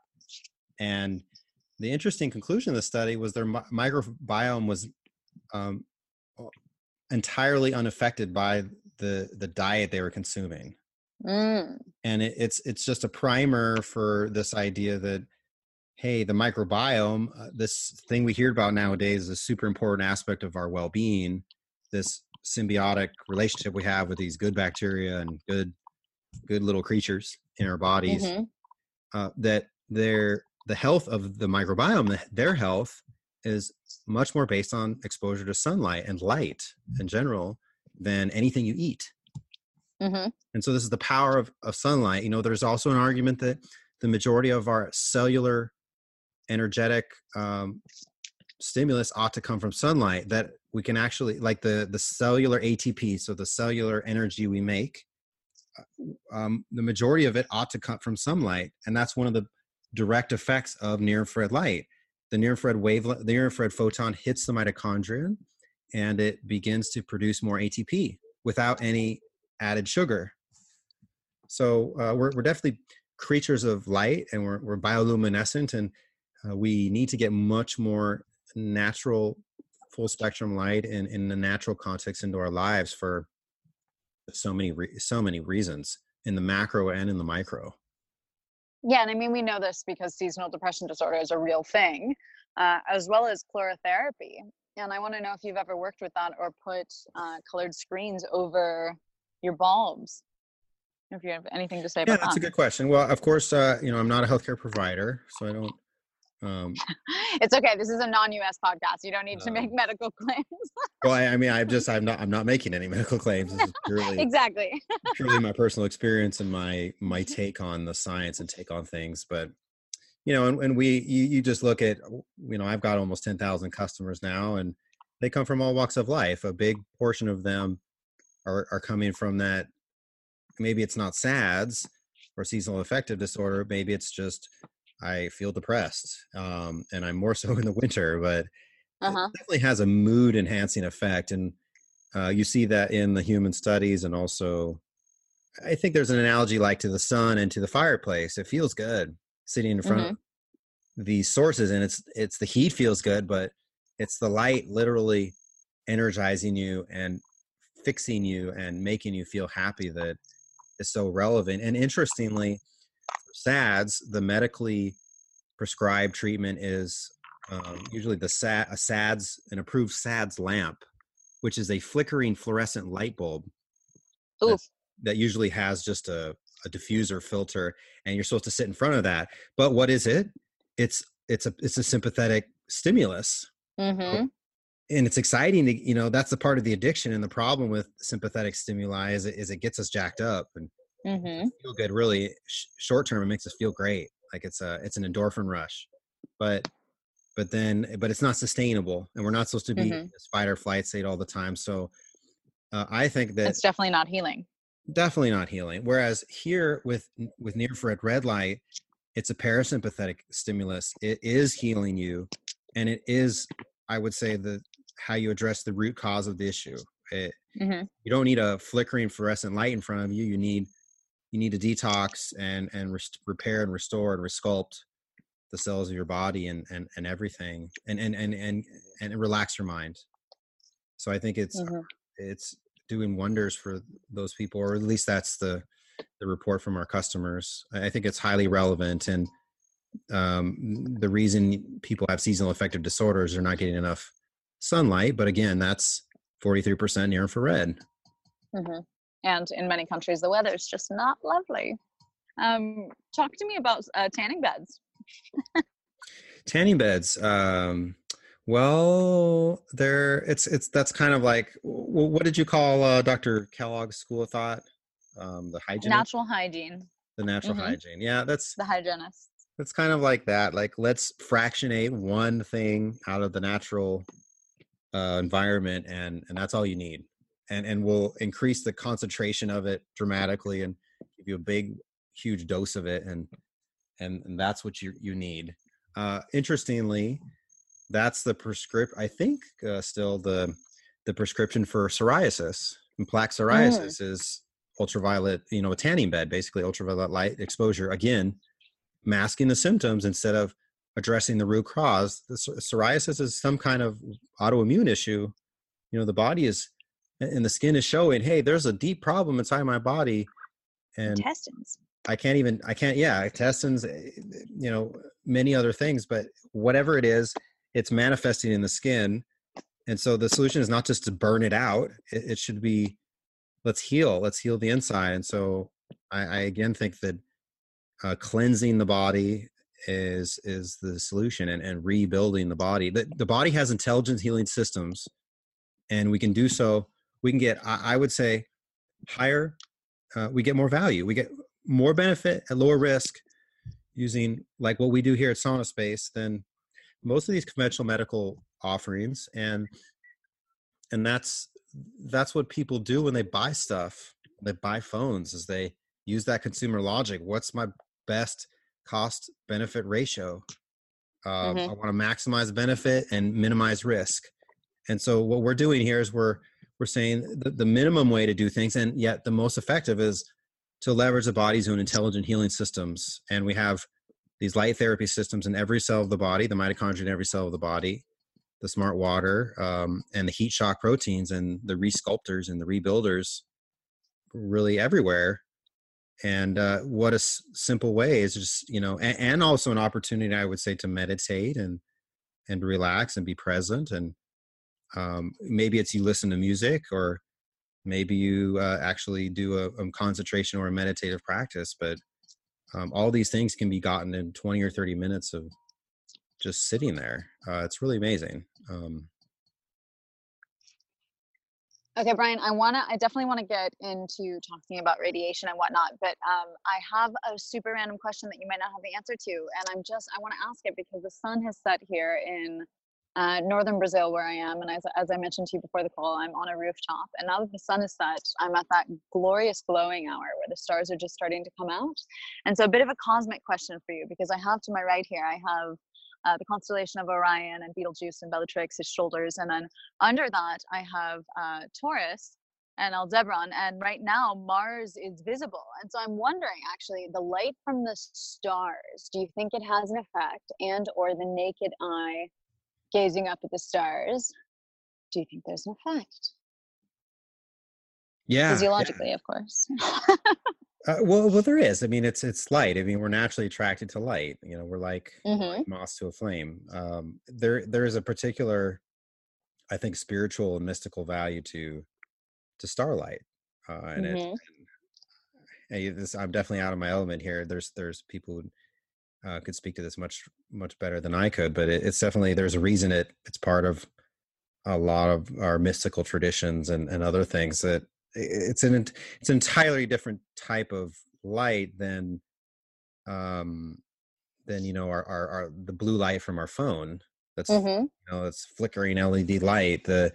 Speaker 3: And the interesting conclusion of the study was their mi- microbiome was um, entirely unaffected by the the diet they were consuming
Speaker 2: Mm.
Speaker 3: and it, it's it's just a primer for this idea that hey the microbiome uh, this thing we hear about nowadays is a super important aspect of our well-being this symbiotic relationship we have with these good bacteria and good good little creatures in our bodies
Speaker 2: Mhm.
Speaker 3: uh, that their the health of the microbiome their health is much more based on exposure to sunlight and light in general than anything you eat
Speaker 2: Mhm.
Speaker 3: and so this is the power of, of sunlight. You know, there's also an argument that the majority of our cellular energetic um, stimulus ought to come from sunlight. That we can actually like the the cellular ATP, so the cellular energy we make. uh, Um, the majority of it ought to come from sunlight, and that's one of the direct effects of near infrared light. The near infrared wave, the near infrared photon hits the mitochondria, and it begins to produce more ATP without any added sugar. So uh, we're we're definitely creatures of light, and we're we're bioluminescent, and uh, we need to get much more natural, full spectrum light in in the natural context into our lives for so many re- so many reasons in the macro and in the micro.
Speaker 2: Yeah, and I mean, we know this because seasonal depression disorder is a real thing, uh, as well as chlorotherapy. And I want to know if you've ever worked with that or put uh, colored screens over your bulbs. If you have anything to say
Speaker 3: Yeah, that's a good question. Well, of course, uh, you know I'm not a healthcare provider, so I don't. Um,
Speaker 2: It's okay. This is a non-US podcast. You don't need to make
Speaker 3: Um,
Speaker 2: medical claims.
Speaker 3: well, I, I mean, I'm just I'm not I'm not making any medical claims. This is purely
Speaker 2: exactly.
Speaker 3: purely my personal experience and my my take on the science and take on things but you know and, and we you, you just look at you know i've got almost 10,000 customers now and they come from all walks of life a big portion of them are are coming from that maybe it's not sads or seasonal affective disorder maybe it's just i feel depressed um, and i'm more so in the winter but
Speaker 2: Uh-huh.
Speaker 3: it definitely has a mood enhancing effect and uh, you see that in the human studies and also i think there's an analogy like to the sun and to the fireplace it feels good sitting in front of these sources and it's it's the heat feels good but it's the light literally energizing you and fixing you and making you feel happy that is so relevant and interestingly SADS, the medically prescribed treatment is um, usually the SAD, a SADS, an approved SADS lamp, which is a flickering fluorescent light bulb that usually has just a, a diffuser filter, and you're supposed to sit in front of that. But what is it? It's it's a it's a sympathetic stimulus,
Speaker 2: Mm-hmm.
Speaker 3: And it's exciting to you know that's the part of the addiction and the problem with sympathetic stimuli is it, is it gets us jacked up and
Speaker 2: Mm-hmm.
Speaker 3: feel good really sh- short term it makes us feel great like it's a it's an endorphin rush but but then but it's not sustainable and we're not supposed to be
Speaker 2: Mhm.
Speaker 3: in this fight or flight state all the time so uh, i think that
Speaker 2: It's definitely not healing.
Speaker 3: definitely not healing whereas here with with near infrared red light it's a parasympathetic stimulus it is healing you and it is i would say the how you address the root cause of the issue. It,
Speaker 2: hmm
Speaker 3: you don't need a flickering fluorescent light in front of you you need you need to detox and and rest- repair and restore and resculpt the cells of your body and and, and everything and and and and and relax your mind. So i think it's
Speaker 2: hmm
Speaker 3: it's doing wonders for those people or at least that's the the report from our customers. I think it's highly relevant and um, the reason people have seasonal affective disorders they're not getting enough sunlight but again that's 43% near infrared
Speaker 2: hmm And in many countries, the weather is just not lovely. Um, talk to me about uh, tanning beds.
Speaker 3: tanning beds um well there it's it's that's kind of like what did you call uh, dr kellogg's school of thought um the hygiene
Speaker 2: Natural hygiene,
Speaker 3: the natural
Speaker 2: Mhm.
Speaker 3: hygiene yeah that's
Speaker 2: the hygienist.
Speaker 3: it's kind of like that like let's fractionate one thing out of the natural uh, environment and and that's all you need and and we'll increase the concentration of it dramatically and give you a big huge dose of it and and, and that's what you you need. Uh interestingly that's the prescript i think uh, still the the prescription for psoriasis and plaque psoriasis is ultraviolet you know a tanning bed basically ultraviolet light exposure again masking the symptoms instead of addressing the root cause. The psoriasis is some kind of autoimmune issue. You know, the body is and the skin is showing, hey, there's a deep problem inside my body, and
Speaker 2: Intestines.
Speaker 3: I can't even, I can't, yeah, intestines, eh, you know, many other things, but whatever it is, it's manifesting in the skin. And so the solution is not just to burn it out, it, it should be let's heal, let's heal the inside. And so I, I again think that uh, cleansing the body is is the solution and, and rebuilding the body. The, the body has intelligent healing systems, and we can do so. We can get, I, I would say, higher. Uh, we get more value. We get more benefit at lower risk using like what we do here at SaunaSpace than most of these conventional medical offerings, and and that's that's what people do when they buy stuff. They buy phones, is they use that consumer logic. What's my best cost benefit ratio? Um,
Speaker 2: Mhm.
Speaker 3: I want to maximize benefit and minimize risk. And so what we're doing here is we're we're saying the, the minimum way to do things, and yet the most effective is to leverage the body's own intelligent healing systems. And we have these light therapy systems in every cell of the body, the mitochondria in every cell of the body, the smart water, um, and the heat shock proteins, and the resculptors and the rebuilders, really everywhere. And uh, what a s- simple way is just you know, and, and also an opportunity, I would say, to meditate and and relax and be present and um, maybe it's you listen to music or maybe you uh, actually do a, a concentration or a meditative practice but um, all these things can be gotten in 20 or 30 minutes of just sitting there uh, it's really amazing um,
Speaker 2: Okay, Brian, I wanna, I definitely want to get into talking about radiation and whatnot, but um, I have a super random question that you might not have the answer to, and I'm just, I want to ask it because the sun has set here in uh, northern Brazil where I am, and as, as I mentioned to you before the call, I'm on a rooftop, and now that the sun is set, I'm at that glorious glowing hour where the stars are just starting to come out, and so a bit of a cosmic question for you because I have to my right here, I have uh, the constellation of Orion and Betelgeuse and Bellatrix, his shoulders, and then under that I have uh, Taurus and Aldebaran, and right now Mars is visible. And so I'm wondering, actually, the light from the stars. Do you think it has an effect, and or the naked eye gazing up at the stars? Do you think there's an effect?
Speaker 3: yeah yeah.
Speaker 2: Physiologically, of course.
Speaker 3: Uh, well well there is i mean it's it's light i mean we're naturally attracted to light you know we're like
Speaker 2: Mhm.
Speaker 3: like moss to a flame um, there there is a particular i think spiritual and mystical value to to starlight uh, and it
Speaker 2: Mhm.
Speaker 3: hey, this I'm definitely out of my element here. There's there's people who uh, could speak to this much much better than I could, but it, it's definitely there's a reason it it's part of a lot of our mystical traditions and, and other things that it's an it's an entirely different type of light than um than you know our, our, our the blue light from our phone that's
Speaker 2: Mhm.
Speaker 3: you know it's flickering led light the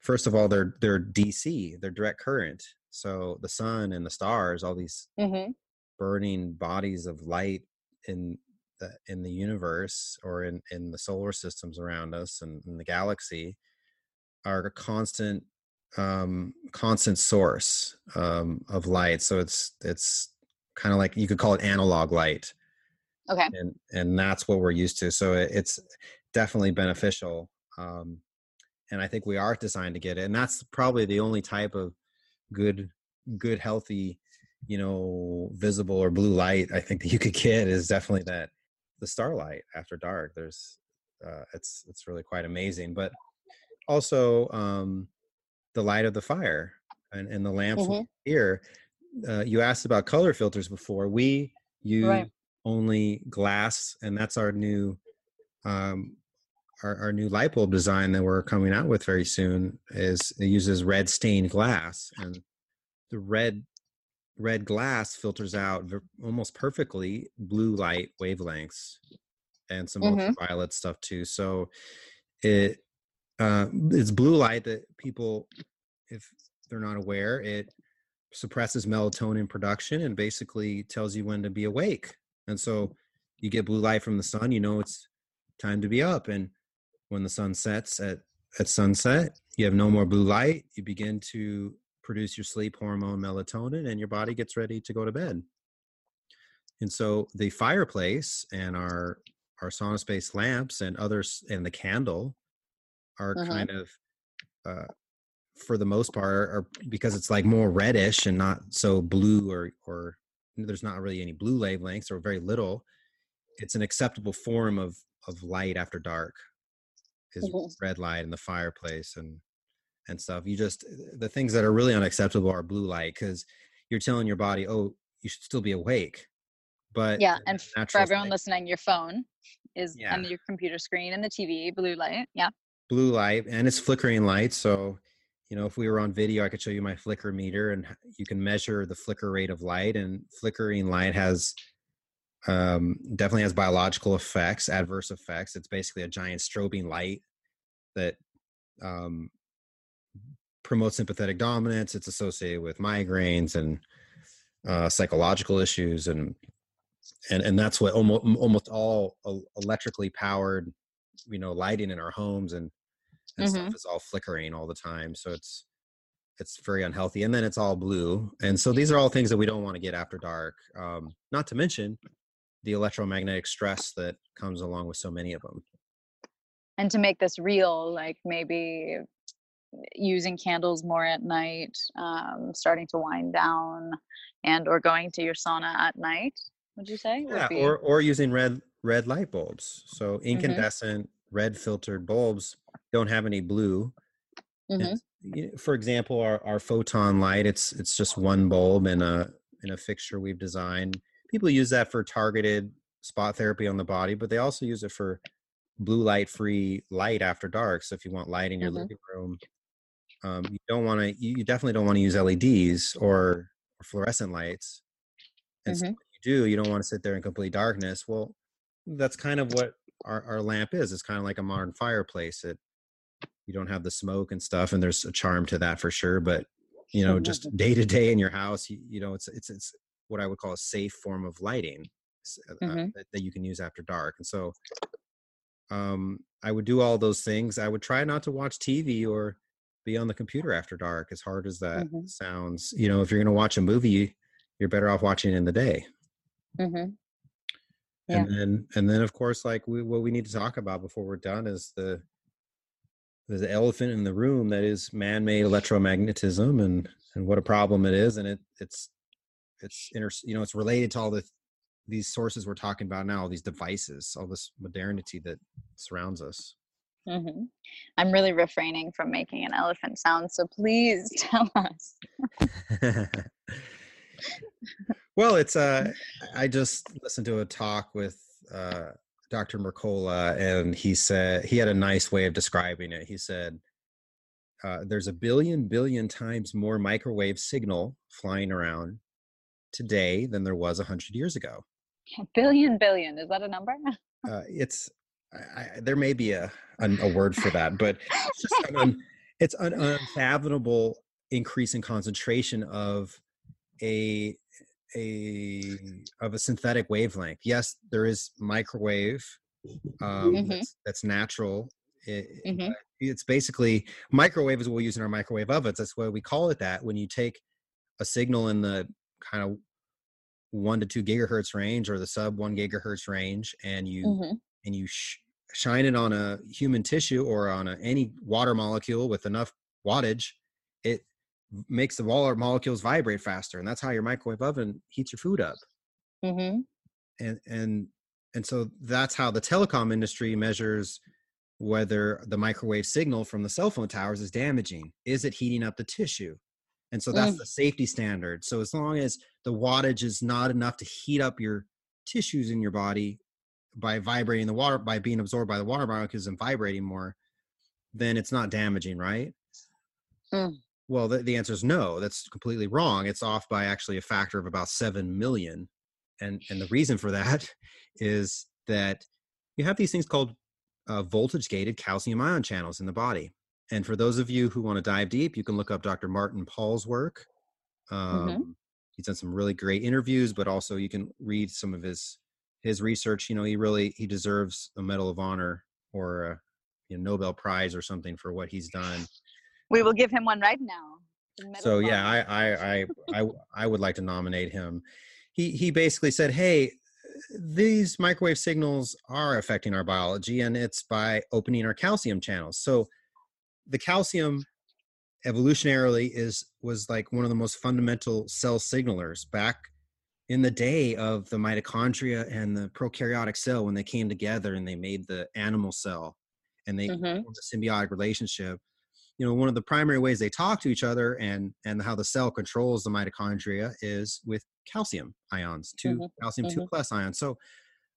Speaker 3: first of all they're they're dc they're direct current so the sun and the stars all these
Speaker 2: Mhm.
Speaker 3: burning bodies of light in that in the universe or in in the solar systems around us and in the galaxy are a constant um constant source um of light. So it's it's kind of like you could call it analog light.
Speaker 2: Okay.
Speaker 3: and and that's what we're used to. So it, it's definitely beneficial um and i think we are designed to get it. And that's probably the only type of good good healthy you know visible or blue light i think that you could get is definitely that the starlight after dark. There's uh it's it's really quite amazing. But also um the light of the fire and, and the lamps
Speaker 2: Mhm.
Speaker 3: here uh, you asked about color filters before we use
Speaker 2: Right.
Speaker 3: only glass and that's our new um our, our new light bulb design that we're coming out with very soon is it uses red stained glass and the red red glass filters out ver- almost perfectly blue light wavelengths and some
Speaker 2: Mhm.
Speaker 3: ultraviolet stuff too so it uh, it's blue light that people if they're not aware it suppresses melatonin production and basically tells you when to be awake. And so you get blue light from the sun you know it's time to be up. And when the sun sets at at sunset you have no more blue light you begin to produce your sleep hormone melatonin and your body gets ready to go to bed. And so the fireplace and our our sauna space lamps and others and the candle are
Speaker 2: Mhm.
Speaker 3: kind of uh for the most part are, are because it's like more reddish and not so blue or or there's not really any blue wavelengths or very little it's an acceptable form of of light after dark is
Speaker 2: Mhm.
Speaker 3: red light in the fireplace and and stuff you just the things that are really unacceptable are blue light because you're telling your body oh you should still be awake but
Speaker 2: Yeah. And for everyone
Speaker 3: light-
Speaker 2: listening, your phone is
Speaker 3: Yeah.
Speaker 2: and your computer screen and the TV, blue light. Yeah.
Speaker 3: Blue light and it's flickering light so you know if we were on video i could show you my flicker meter and you can measure the flicker rate of light and flickering light has um, definitely has biological effects adverse effects. It's basically a giant strobing light that um, promotes sympathetic dominance it's associated with migraines and uh, psychological issues and and and that's what almost almost all electrically powered you know lighting in our homes and and stuff is all flickering all the time so it's it's very unhealthy and then it's all blue and so these are all things that we don't want to get after dark um, not to mention the electromagnetic stress that comes along with so many of them
Speaker 2: And to make this real, like maybe using candles more at night, um, starting to wind down, and or going to your sauna at night. Would you say? would
Speaker 3: yeah
Speaker 2: be-
Speaker 3: or or using red red light bulbs so incandescent red filtered bulbs don't have any blue
Speaker 2: Mhm.
Speaker 3: It's- for example our, our photon light it's it's just one bulb in a in a fixture we've designed people use that for targeted spot therapy on the body but they also use it for blue light free light after dark so if you want light in your
Speaker 2: Mhm.
Speaker 3: living room um, you don't want to you definitely don't want to use leds or, or fluorescent lights and so
Speaker 2: Mhm.
Speaker 3: when you do you don't want to sit there in complete darkness well that's kind of what our, our lamp is it's kind of like a modern fireplace it you don't have the smoke and stuff and there's a charm to that for sure but you know just day to day in your house you, you know it's it's it's what i would call a safe form of lighting s- uh,
Speaker 2: Mhm.
Speaker 3: that, that you can use after dark and so um i would do all those things i would try not to watch tv or be on the computer after dark as hard as that
Speaker 2: Mhm.
Speaker 3: sounds you know if you're going to watch a movie you're better off watching it in the day
Speaker 2: Mhm. Yeah.
Speaker 3: and then and then of course like we, what we need to talk about before we're done is the there's the elephant in the room that is man-made electromagnetism and and what a problem it is and it it's it's inter you know it's related to all the these sources we're talking about now all these devices all this modernity that surrounds us
Speaker 2: Mhm. I'm really refraining from making an elephant sound, so please tell us.
Speaker 3: well it's uh i just listened to a talk with uh dr mercola and he said he had a nice way of describing it he said uh, there's a billion billion times more microwave signal flying around today than there was a hundred years ago A
Speaker 2: Billion, billion. Is that a number?
Speaker 3: uh, it's I, I, there may be a, a a word for that but it's just an un, it's an unfathomable increase in concentration of a a of a synthetic wavelength. Yes, there is microwave um,
Speaker 2: Mhm.
Speaker 3: that's, that's natural. It,
Speaker 2: Mhm.
Speaker 3: It's basically microwave is what we use in our microwave ovens. That's why we call it that. When you take a signal in the kind of one to two gigahertz range or the sub one gigahertz range, and you
Speaker 2: Mhm.
Speaker 3: and you sh- shine it on a human tissue or on a, any water molecule with enough wattage, makes the water molecules vibrate faster, and that's how your microwave oven heats your food up.
Speaker 2: Mhm.
Speaker 3: And and and so that's how the telecom industry measures whether the microwave signal from the cell phone towers is damaging. Is it heating up the tissue? And so that's
Speaker 2: Mm.
Speaker 3: the safety standard. So as long as the wattage is not enough to heat up your tissues in your body by vibrating the water by being absorbed by the water molecules and vibrating more, then it's not damaging, right?
Speaker 2: Mm.
Speaker 3: Well, the, the answer is no. That's completely wrong. It's off by actually a factor of about seven million, and and the reason for that is that you have these things called uh, voltage gated calcium ion channels in the body. And for those of you who want to dive deep, you can look up Dr. Martin Pall's work. Um, He's done some really great interviews, but also you can read some of his his research. You know, he really he deserves a Medal of Honor or a you know, Nobel Prize or something for what he's done.
Speaker 2: We will give him one right now.
Speaker 3: So yeah, I I I I, I would like to nominate him. He he basically said, "Hey, these microwave signals are affecting our biology, and it's by opening our calcium channels." So the calcium evolutionarily is was like one of the most fundamental cell signalers back in the day of the mitochondria and the prokaryotic cell when they came together and they made the animal cell and they
Speaker 2: Mhm.
Speaker 3: formed a symbiotic relationship you know one of the primary ways they talk to each other and and how the cell controls the mitochondria is with calcium ions 2
Speaker 2: Mhm,
Speaker 3: calcium 2
Speaker 2: mhm.
Speaker 3: plus ions so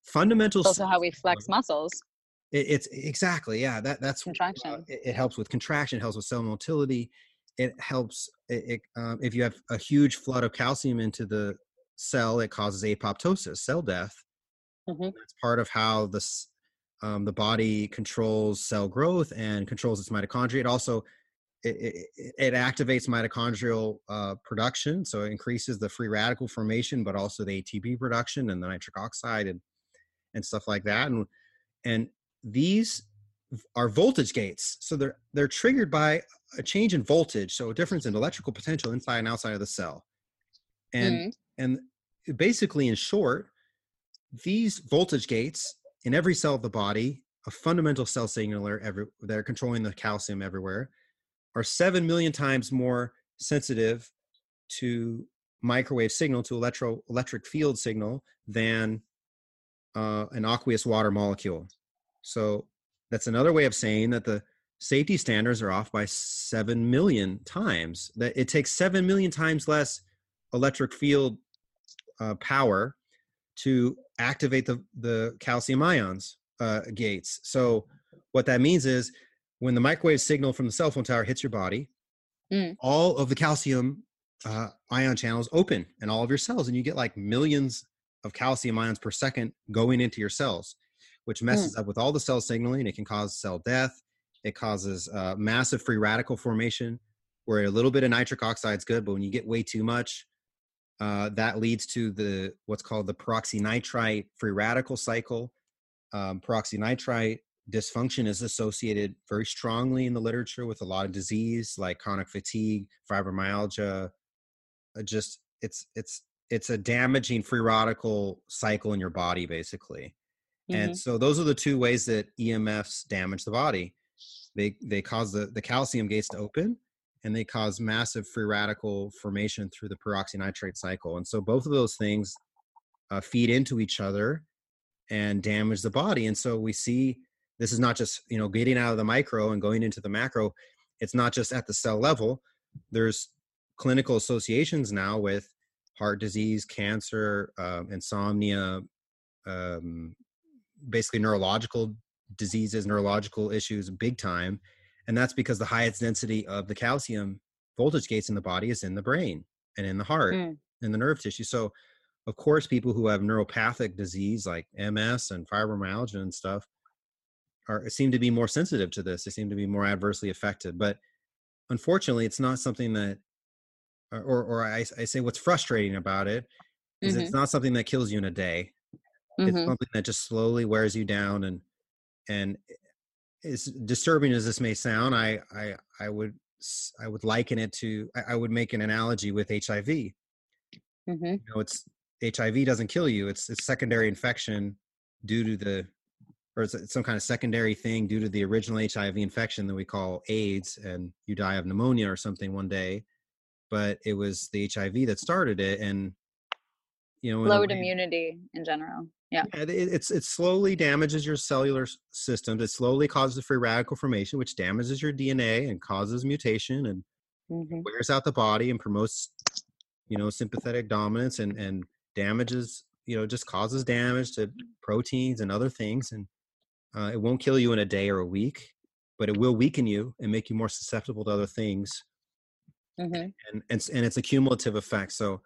Speaker 3: fundamental
Speaker 2: It's also how we flex muscles.
Speaker 3: it, it's exactly yeah that that's uh,
Speaker 2: Contraction.
Speaker 3: it, it helps with contraction it helps with cell motility it helps it, um, if you have a huge flood of calcium into the cell it causes apoptosis cell death it's part of how the s- um, the body controls cell growth and controls its mitochondria. It also it, it, it activates mitochondrial uh, production so it increases the free radical formation but also the atp production and the nitric oxide and and stuff like that. And and these are voltage gates. So they're they're triggered by a change in voltage so a difference in electrical potential inside and outside of the cell. And
Speaker 2: Mhm.
Speaker 3: and basically in short these voltage gates in every cell of the body a fundamental cell signaler every that are controlling the calcium everywhere are 7 million times more sensitive to microwave signal to electro electric field signal than uh, an aqueous water molecule. So that's another way of saying that the safety standards are off by 7 million times that it takes 7 million times less electric field uh, power to activate the, the calcium ions uh, gates. So what that means is when the microwave signal from the cell phone tower hits your body
Speaker 2: Mm.
Speaker 3: all of the calcium uh, ion channels open in all of your cells and you get like millions of calcium ions per second going into your cells which messes up with all the cell signaling. It can cause cell death. It causes uh, massive free radical formation where a little bit of nitric oxide is good but when you get way too much uh, that leads to the what's called the peroxynitrite free radical cycle. Um, peroxynitrite dysfunction is associated very strongly in the literature with a lot of disease like chronic fatigue fibromyalgia uh, just it's it's it's a damaging free radical cycle in your body basically. And
Speaker 2: Mhm.
Speaker 3: so those are the two ways that emfs damage the body. They they cause the the calcium gates to open and they cause massive free radical formation through the peroxynitrite cycle. And so both of those things uh, feed into each other and damage the body. And so we see this is not just you know getting out of the micro and going into the macro. It's not just at the cell level. There's clinical associations now with heart disease cancer um, insomnia um, basically neurological diseases neurological issues big time and that's because the highest density of the calcium voltage gates in the body is in the brain and in the heart
Speaker 2: Mm.
Speaker 3: in the nerve tissue so of course people who have neuropathic disease like ms and fibromyalgia and stuff are seem to be more sensitive to this they seem to be more adversely affected but unfortunately it's not something that or or I, I say what's frustrating about it is
Speaker 2: Mhm.
Speaker 3: it's not something that kills you in a day. It's
Speaker 2: Mhm.
Speaker 3: something that just slowly wears you down and and as disturbing as this may sound, I I I would I would liken it to I, I would make an analogy with HIV. You
Speaker 2: Mhm.
Speaker 3: know, it's HIV doesn't kill you. It's a secondary infection due to the or it's some kind of secondary thing due to the original HIV infection that we call AIDS, and you die of pneumonia or something one day. But it was the HIV that started it, and you know,
Speaker 2: Lowered
Speaker 3: way-
Speaker 2: immunity in general. Yeah.
Speaker 3: yeah, it, it's it slowly damages your cellular systems. It slowly causes free radical formation, which damages your DNA and causes mutation and
Speaker 2: Mhm.
Speaker 3: wears out the body and promotes, you know, sympathetic dominance and and damages, you know, just causes damage to proteins and other things. And uh, it won't kill you in a day or a week, but it will weaken you and make you more susceptible to other things
Speaker 2: Mhm.
Speaker 3: and and, and it's a cumulative effect so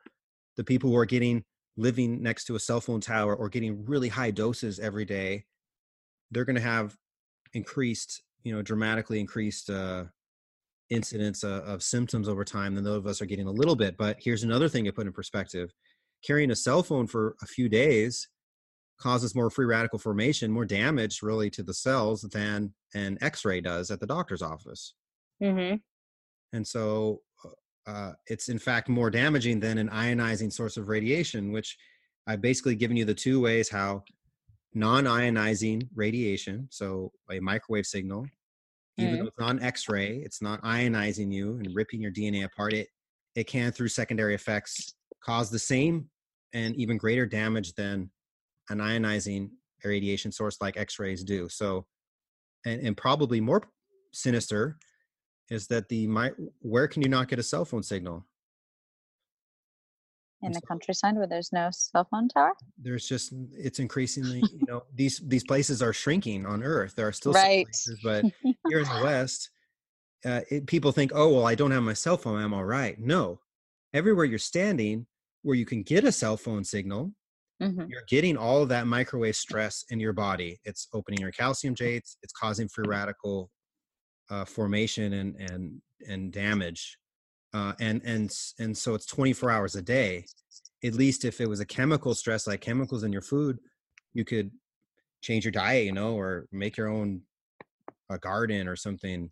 Speaker 3: the people who are getting living next to a cell phone tower or getting really high doses every day they're going to have increased you know dramatically increased uh incidence uh, of symptoms over time than those of us are getting a little bit but here's another thing to put in perspective carrying a cell phone for a few days causes more free radical formation more damage really to the cells than an x-ray does at the doctor's office
Speaker 2: Mm-hmm.
Speaker 3: and so uh, it's in fact more damaging than an ionizing source of radiation which i've basically given you the two ways how non-ionizing radiation so a microwave signal even
Speaker 2: Mm.
Speaker 3: though it's not an x-ray it's not ionizing you and ripping your dna apart it it can through secondary effects cause the same and even greater damage than an ionizing radiation source like x-rays do so and, and probably more sinister is that the my where can you not get a cell phone signal
Speaker 2: In the countryside where there's no cell phone tower.
Speaker 3: there's just it's increasingly you know these these places are shrinking on earth there are still some
Speaker 2: Right.
Speaker 3: places but here in the west uh, it, people think oh well i don't have my cell phone i'm all right no everywhere you're standing where you can get a cell phone signal
Speaker 2: Mhm.
Speaker 3: you're getting all of that microwave stress in your body it's opening your calcium gates it's causing free radical uh, formation and and and damage uh, and and and so it's 24 hours a day. At least if it was a chemical stress like chemicals in your food you could change your diet you know or make your own a garden or something.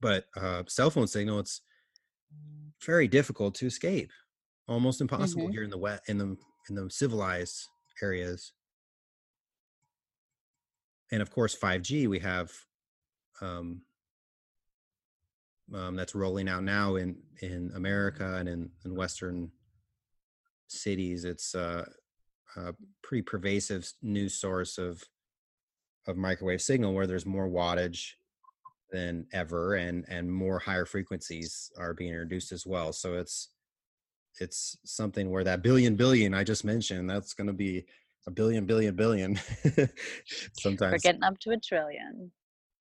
Speaker 3: But uh cell phone signal it's very difficult to escape. Almost impossible
Speaker 2: Mhm.
Speaker 3: here in the wet in the in the civilized areas. And of course 5g we have um, um that's rolling out now in in america and in in western cities it's uh, a pretty pervasive new source of of microwave signal where there's more wattage than ever and and more higher frequencies are being introduced as well so it's it's something where that billion billion i just mentioned that's going to be a billion billion billion Sometimes We're
Speaker 2: getting up to a trillion.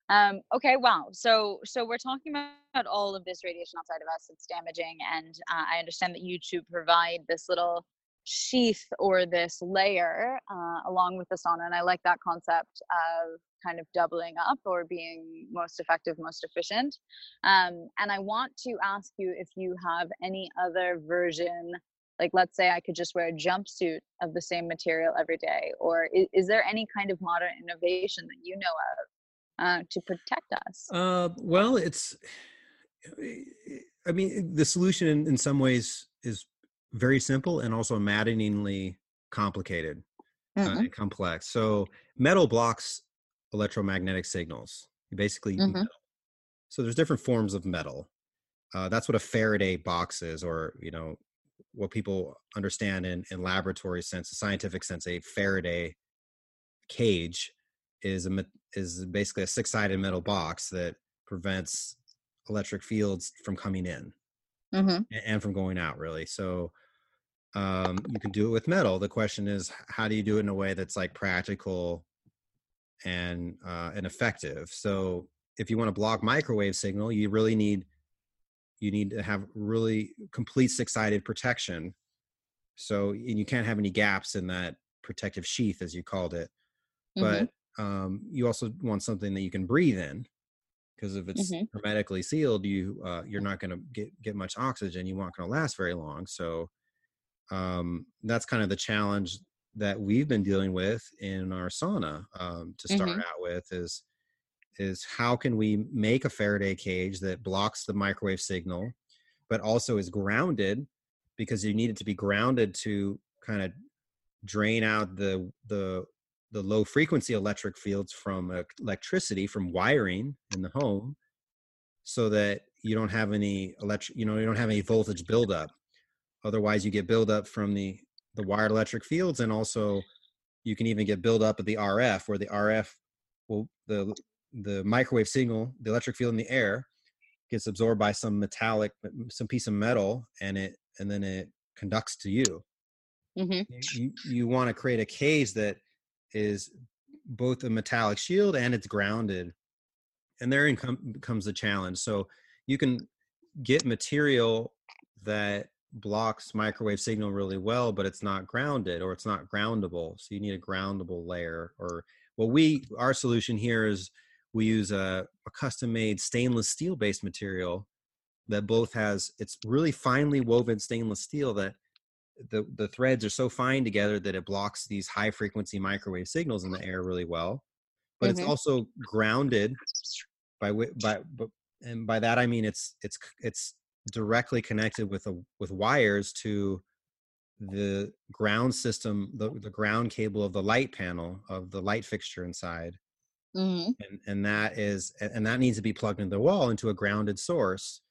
Speaker 2: Um, okay, wow. So so we're talking about all of this radiation outside of us. It's damaging, and uh, I understand that you two provide this little sheath or this layer uh, along with the sauna, and I like that concept of kind of doubling up or being most effective, most efficient. Um, and I want to ask you if you have any other version like let's say i could just wear a jumpsuit of the same material every day or is, is there any kind of modern innovation that you know of uh, to protect us
Speaker 3: Uh, well, it's. I mean, the solution in, in some ways is very simple and also maddeningly complicated uh,
Speaker 2: Mhm.
Speaker 3: and complex. So, metal blocks electromagnetic signals. Basically,
Speaker 2: Mhm.
Speaker 3: so there's different forms of metal. Uh, that's what a Faraday box is, or you know, what people understand in in laboratory sense, a scientific sense. A Faraday cage is a is basically a six sided metal box that prevents electric fields from coming in
Speaker 2: Mhm.
Speaker 3: and from going out really. So um, you can do it with metal. The question is how do you do it in a way that's like practical and uh, and effective? So if you want to block microwave signal you really need you need to have really complete six-sided protection. So and you can't have any gaps in that protective sheath as you called it.
Speaker 2: Mhm.
Speaker 3: but um, you also want something that you can breathe in because if it's
Speaker 2: Mhm.
Speaker 3: hermetically sealed you uh, you're not going to get get much oxygen you aren't going to last very long so um, that's kind of the challenge that we've been dealing with in our sauna um, to start
Speaker 2: Mhm.
Speaker 3: out with is is how can we make a Faraday cage that blocks the microwave signal, but also is grounded because you need it to be grounded to kind of drain out the the the low frequency electric fields from electricity from wiring in the home so that you don't have any electric you know you don't have any voltage buildup. Otherwise you get buildup from the the wired electric fields and also you can even get buildup of the rf where the rf will the the microwave signal the electric field in the air gets absorbed by some metallic some piece of metal and it and then it conducts to you.
Speaker 2: Hmm
Speaker 3: you, you want to create a cage that is both a metallic shield and it's grounded and therein com- comes the challenge. So you can get material that blocks microwave signal really well but it's not grounded or it's not groundable so you need a groundable layer or well we our solution here is we use a, a custom made stainless steel based material that both has it's really finely woven stainless steel that the the threads are so fine together that it blocks these high frequency microwave signals in the air really well but
Speaker 2: Mhm.
Speaker 3: it's also grounded by by and by that i mean it's it's it's directly connected with a with wires to the ground system the, the ground cable of the light panel of the light fixture inside
Speaker 2: hmm
Speaker 3: and and that is and that needs to be plugged into the wall into a grounded source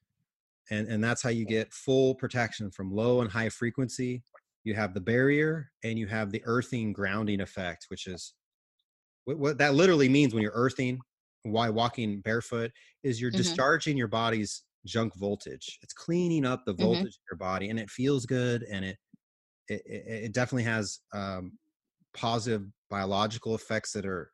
Speaker 3: and and that's how you get full protection from low and high frequency you have the barrier and you have the earthing grounding effect which is what, what that literally means when you're earthing why walking barefoot is you're
Speaker 2: Mhm.
Speaker 3: discharging your body's junk voltage it's cleaning up the
Speaker 2: Mhm.
Speaker 3: voltage in your body and it feels good and it it, it, it definitely has um, positive biological effects that are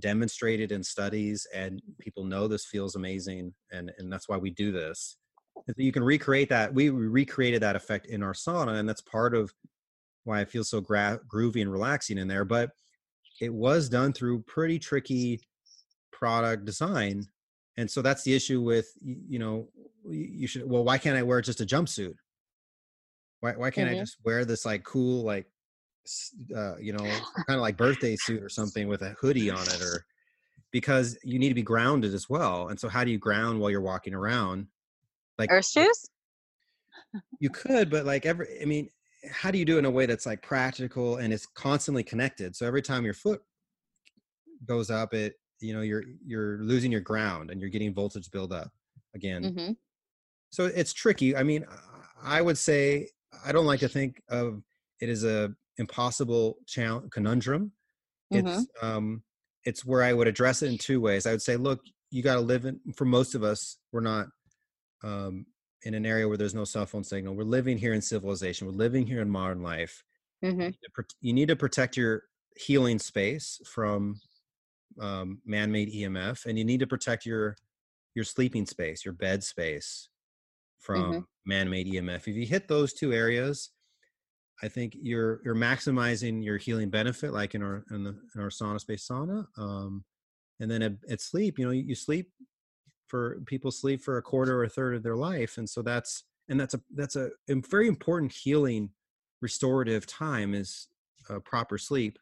Speaker 3: demonstrated in studies and people know this feels amazing and and that's why we do this so you can recreate that we recreated that effect in our sauna and that's part of why I feel so gra- groovy and relaxing in there but it was done through pretty tricky product design and so that's the issue with you know you should well why can't i wear just a jumpsuit why, why can't i
Speaker 2: Mhm.
Speaker 3: just wear this like cool like uh, you know kind of like birthday suit or something with a hoodie on it or because you need to be grounded as well and so how do you ground while you're walking around like
Speaker 2: Earth shoes?
Speaker 3: you could but like every i mean how do you do it in a way that's like practical and it's constantly connected? So every time your foot goes up it you know you're you're losing your ground and you're getting voltage build up again.
Speaker 2: Hmm
Speaker 3: so it's tricky. I mean i would say i don't like to think of it as a impossible challenge conundrum. It's um it's where i would address it in two ways. I would say look you got to live in for most of us we're not um in an area where there's no cell phone signal. We're living here in civilization. We're living here in modern life.
Speaker 2: Hmm
Speaker 3: you need to you need to protect your healing space from um, man-made emf and you need to protect your your sleeping space your bed space from man-made emf if you hit those two areas i think you're you're maximizing your healing benefit like in our in, the, in our SaunaSpace sauna um, and then at, at sleep you know you, you sleep for people sleep for a quarter or a third of their life and so that's and that's a that's a, very important healing restorative time is uh, proper sleep.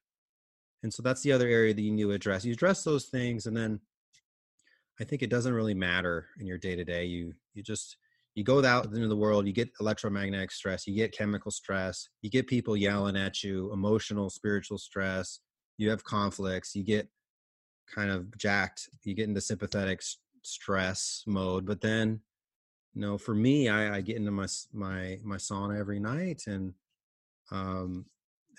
Speaker 3: And so that's the other area that you need to address. You address those things and then i think it doesn't really matter in your day to day you you just you go out into the world you get electromagnetic stress you get chemical stress you get people yelling at you emotional spiritual stress you have conflicts you get kind of jacked you get into sympathetic stress mode but then you know for me i, I get into my my my sauna every night and um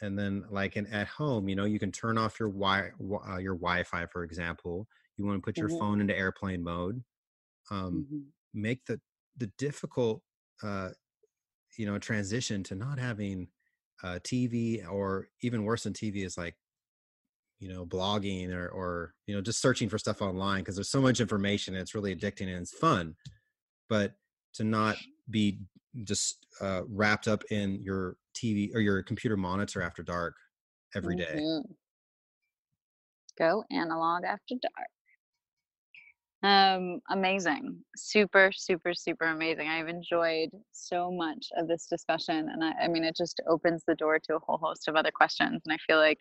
Speaker 3: and then like in, at home you know you can turn off your wi uh, your wi-fi for example you want to put your
Speaker 2: Mhm.
Speaker 3: phone into airplane mode um
Speaker 2: hmm
Speaker 3: make the the difficult uh you know transition to not having uh tv or even worse than tv is like you know blogging or or you know just searching for stuff online because there's so much information and it's really addicting and it's fun but to not be just uh wrapped up in your tv or your computer monitor after dark every day.
Speaker 2: Mhm. Go analog after dark. Um, amazing. Super, super, super amazing. I've enjoyed so much of this discussion. And I, I mean, it just opens the door to a whole host of other questions. And I feel like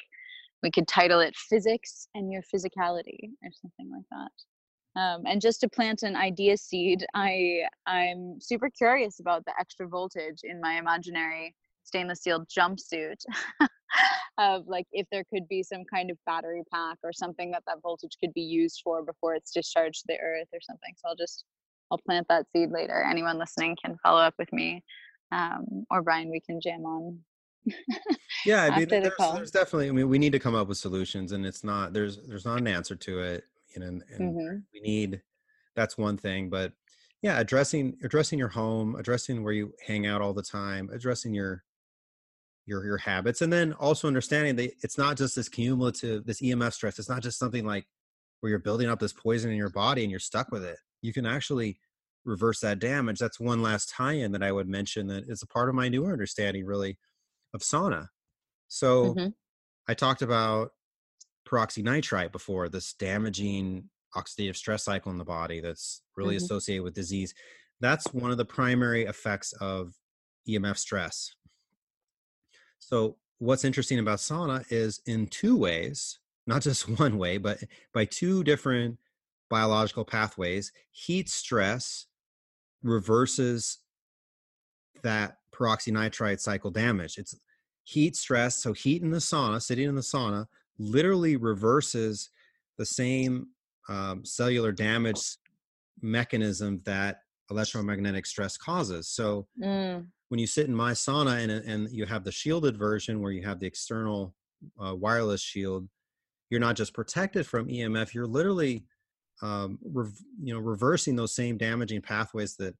Speaker 2: we could title it Physics and Your Physicality or something like that. Um, and just to plant an idea seed, I I'm super curious about the extra voltage in my imaginary stainless steel jumpsuit of like if there could be some kind of battery pack or something that that voltage could be used for before it's discharged to the earth or something. So i'll just i'll plant that seed later. Anyone listening can follow up with me um, or brian we can jam on
Speaker 3: yeah i mean there's, the there's, definitely i mean we need to come up with solutions and it's not there's there's not an answer to it you know and, and mm-hmm. we need that's one thing but yeah addressing addressing your home addressing where you hang out all the time addressing your your your habits and then also understanding that it's not just this cumulative this emf stress it's not just something like where you're building up this poison in your body and you're stuck with it. You can actually reverse that damage. That's one last tie-in that i would mention that is a part of my newer understanding really of sauna so mm-hmm. i talked about peroxynitrite before this damaging oxidative stress cycle in the body that's really mm-hmm. associated with disease that's one of the primary effects of emf stress so what's interesting about sauna is in two ways, not just one way, but by two different biological pathways, heat stress reverses that peroxynitrite cycle damage. It's heat stress, so heat in the sauna, sitting in the sauna, literally reverses the same um, cellular damage mechanism that electromagnetic stress causes. So mm when you sit in my sauna and, and you have the shielded version where you have the external uh, wireless shield, you're not just protected from EMF, you're literally um, rev- you know reversing those same damaging pathways that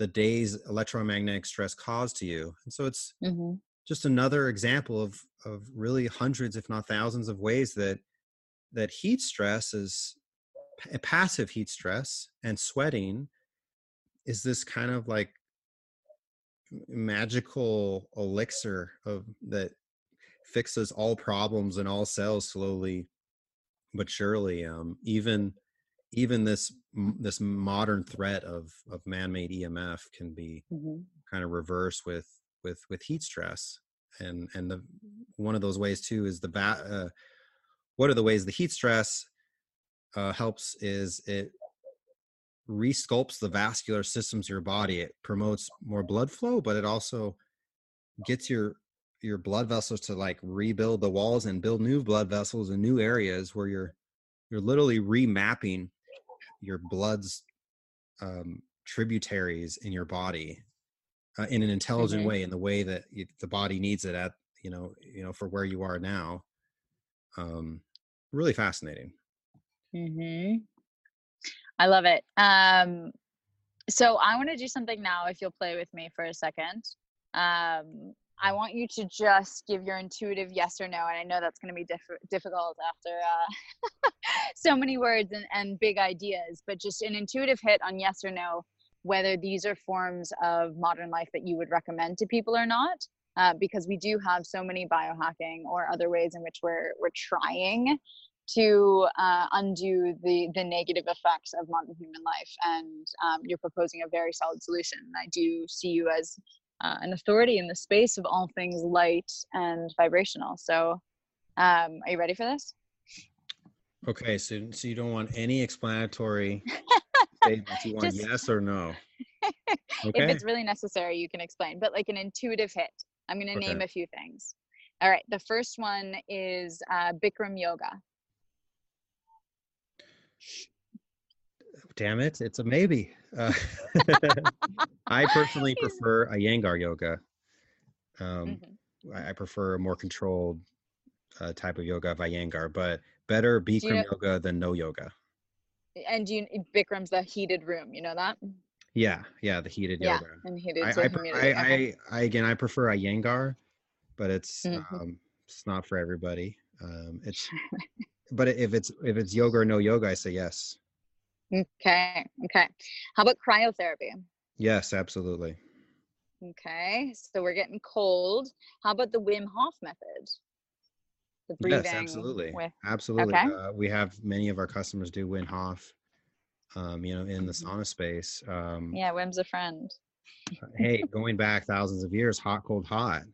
Speaker 3: the day's electromagnetic stress caused to you. And so it's mm-hmm. just another example of of really hundreds, if not thousands, of ways that that heat stress is p- passive heat stress and sweating is this kind of like magical elixir of that fixes all problems in all cells slowly but surely um, even even this this modern threat of of man-made emf can be mm-hmm. kind of reversed with with with heat stress and and the one of those ways too is the bat uh, what are the ways the heat stress uh, helps is it resculpts the vascular systems of your body. It promotes more blood flow, but it also gets your your blood vessels to like rebuild the walls and build new blood vessels in new areas where you're you're literally remapping your blood's um, tributaries in your body uh, in an intelligent mm-hmm. way in the way that you, the body needs it at you know you know for where you are now um really fascinating
Speaker 2: mm-hmm. I love it. Um, so I want to do something now. If you'll play with me for a second, um, I want you to just give your intuitive yes or no. And I know that's going to be diff- difficult after uh, so many words and, and big ideas, but just an intuitive hit on yes or no, whether these are forms of modern life that you would recommend to people or not. Uh, because we do have so many biohacking or other ways in which we're we're trying to uh, undo the the negative effects of modern human life and um, you're proposing a very solid solution And i do see you as uh, an authority in the space of all things light and vibrational. So um, are you ready for this?
Speaker 3: Okay so, so you don't want any explanatory statements. You want Just, yes or no.
Speaker 2: Okay. if it's really necessary you can explain but like an intuitive hit. I'm going to okay. name a few things. All right the first one is uh, bikram yoga
Speaker 3: Damn it, it's a maybe. Uh, I personally prefer Iyengar yoga. Um, mm-hmm. I, I, prefer a more controlled uh, type of yoga of Iyengar, but better Bikram you know, yoga than no yoga.
Speaker 2: And you, Bikram's the heated room, you know that?
Speaker 3: Yeah, yeah, the heated yeah, yoga. And heated I, I, I, okay. I, I, again, I prefer Iyengar, but it's mm-hmm. um, it's not for everybody. Um, it's but if it's if it's yoga or no yoga, I say yes.
Speaker 2: Okay. Okay. How about cryotherapy?
Speaker 3: Yes, absolutely.
Speaker 2: Okay. So we're getting cold. How about the Wim Hof method?
Speaker 3: The breathing. Yes, absolutely. With... Absolutely. Okay. Uh, we have many of our customers do Wim Hof. um, you know, in the
Speaker 2: Mhm.
Speaker 3: sauna space. Um,
Speaker 2: Yeah, Wim's a friend.
Speaker 3: hey, going back thousands of years, hot, cold, hot.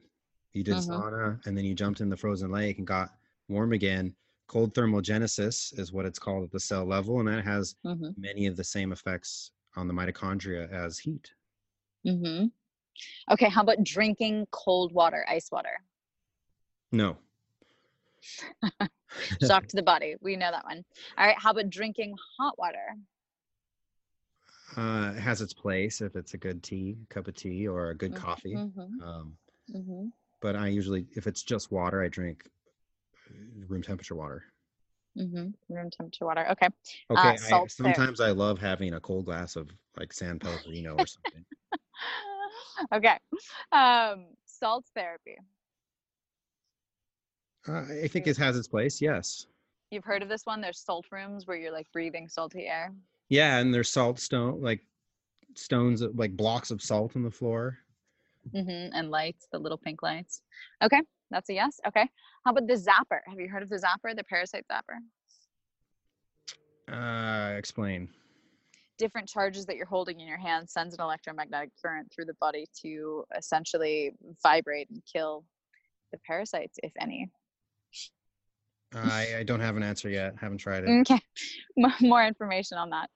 Speaker 3: You did
Speaker 2: Mhm.
Speaker 3: sauna and then you jumped in the frozen lake and got warm again. Cold thermogenesis is what it's called at the cell level, and that has
Speaker 2: hmm
Speaker 3: many of the same effects on the mitochondria as heat.
Speaker 2: hmm Okay, how about drinking cold water, ice water?
Speaker 3: No.
Speaker 2: Shock to the body. We know that one. All right, how about drinking hot water?
Speaker 3: Uh, it has its place if it's a good tea, cup of tea, or a good coffee.
Speaker 2: Mm-hmm,
Speaker 3: Um,
Speaker 2: mm-hmm.
Speaker 3: but I usually, if it's just water, I drink room temperature water.
Speaker 2: Mm-hmm. Room temperature water. Okay.
Speaker 3: Okay. I,
Speaker 2: salt there.
Speaker 3: sometimes I love having a cold glass of like San Pellegrino or something.
Speaker 2: okay. Um, salt therapy.
Speaker 3: uh, I think it has its place. Yes.
Speaker 2: You've heard of this one? There's salt rooms where you're like breathing salty air.
Speaker 3: Yeah, and there's salt stone, like stones, like blocks of salt on the floor.
Speaker 2: Mm-hmm. And lights, the little pink lights. Okay, that's a yes. Okay. How about the zapper? Have you heard of the zapper, the parasite zapper?
Speaker 3: Uh, explain.
Speaker 2: different charges that you're holding in your hand sends an electromagnetic current through the body to essentially vibrate and kill the parasites, if any.
Speaker 3: I, I don't have an answer yet. Haven't tried it.
Speaker 2: Okay, more information on that.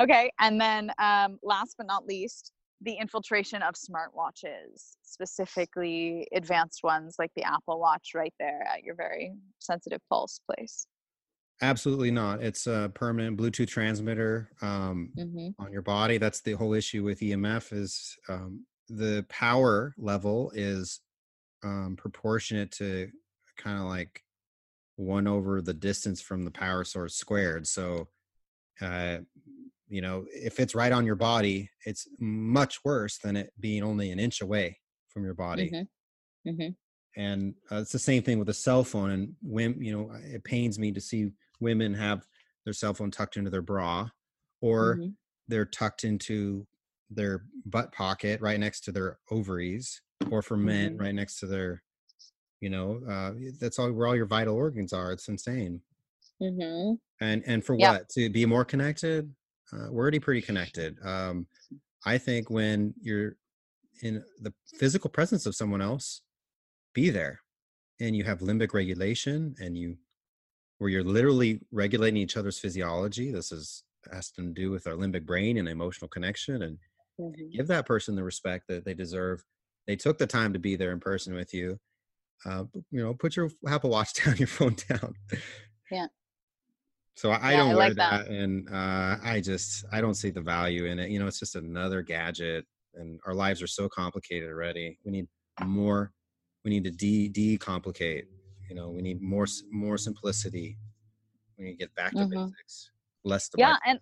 Speaker 2: Okay, and then um, last but not least, the infiltration of smartwatches, specifically advanced ones like the Apple Watch, right there at your very sensitive pulse place.
Speaker 3: Absolutely not. It's a permanent Bluetooth transmitter um,
Speaker 2: hmm
Speaker 3: on your body. That's the whole issue with EMF is um, the power level is um, proportionate to kind of like one over the distance from the power source squared. So, uh, you know, if it's right on your body, it's much worse than it being only an inch away from your body.
Speaker 2: hmm hmm
Speaker 3: and uh, it's the same thing with a cell phone and women you know it pains me to see women have their cell phone tucked into their bra or
Speaker 2: Mhm.
Speaker 3: they're tucked into their butt pocket right next to their ovaries or for men
Speaker 2: Mhm.
Speaker 3: right next to their you know uh, that's all where all your vital organs are it's insane
Speaker 2: hmm
Speaker 3: and and for
Speaker 2: Yeah.
Speaker 3: what to be more connected uh, we're already pretty connected um i think when you're in the physical presence of someone else be there and you have limbic regulation and you where you're literally regulating each other's physiology this is has to do with our limbic brain and emotional connection and
Speaker 2: Mhm.
Speaker 3: give that person the respect that they deserve they took the time to be there in person with you uh, you know put your apple watch down your phone down
Speaker 2: Yeah.
Speaker 3: So i,
Speaker 2: Yeah,
Speaker 3: don't
Speaker 2: I
Speaker 3: wear
Speaker 2: like that.
Speaker 3: that, and uh, i just i don't see the value in it you know it's just another gadget and our lives are so complicated already we need more we need to de decomplicate you know we need more more simplicity we need to get back to
Speaker 2: Mhm.
Speaker 3: basics less
Speaker 2: yeah and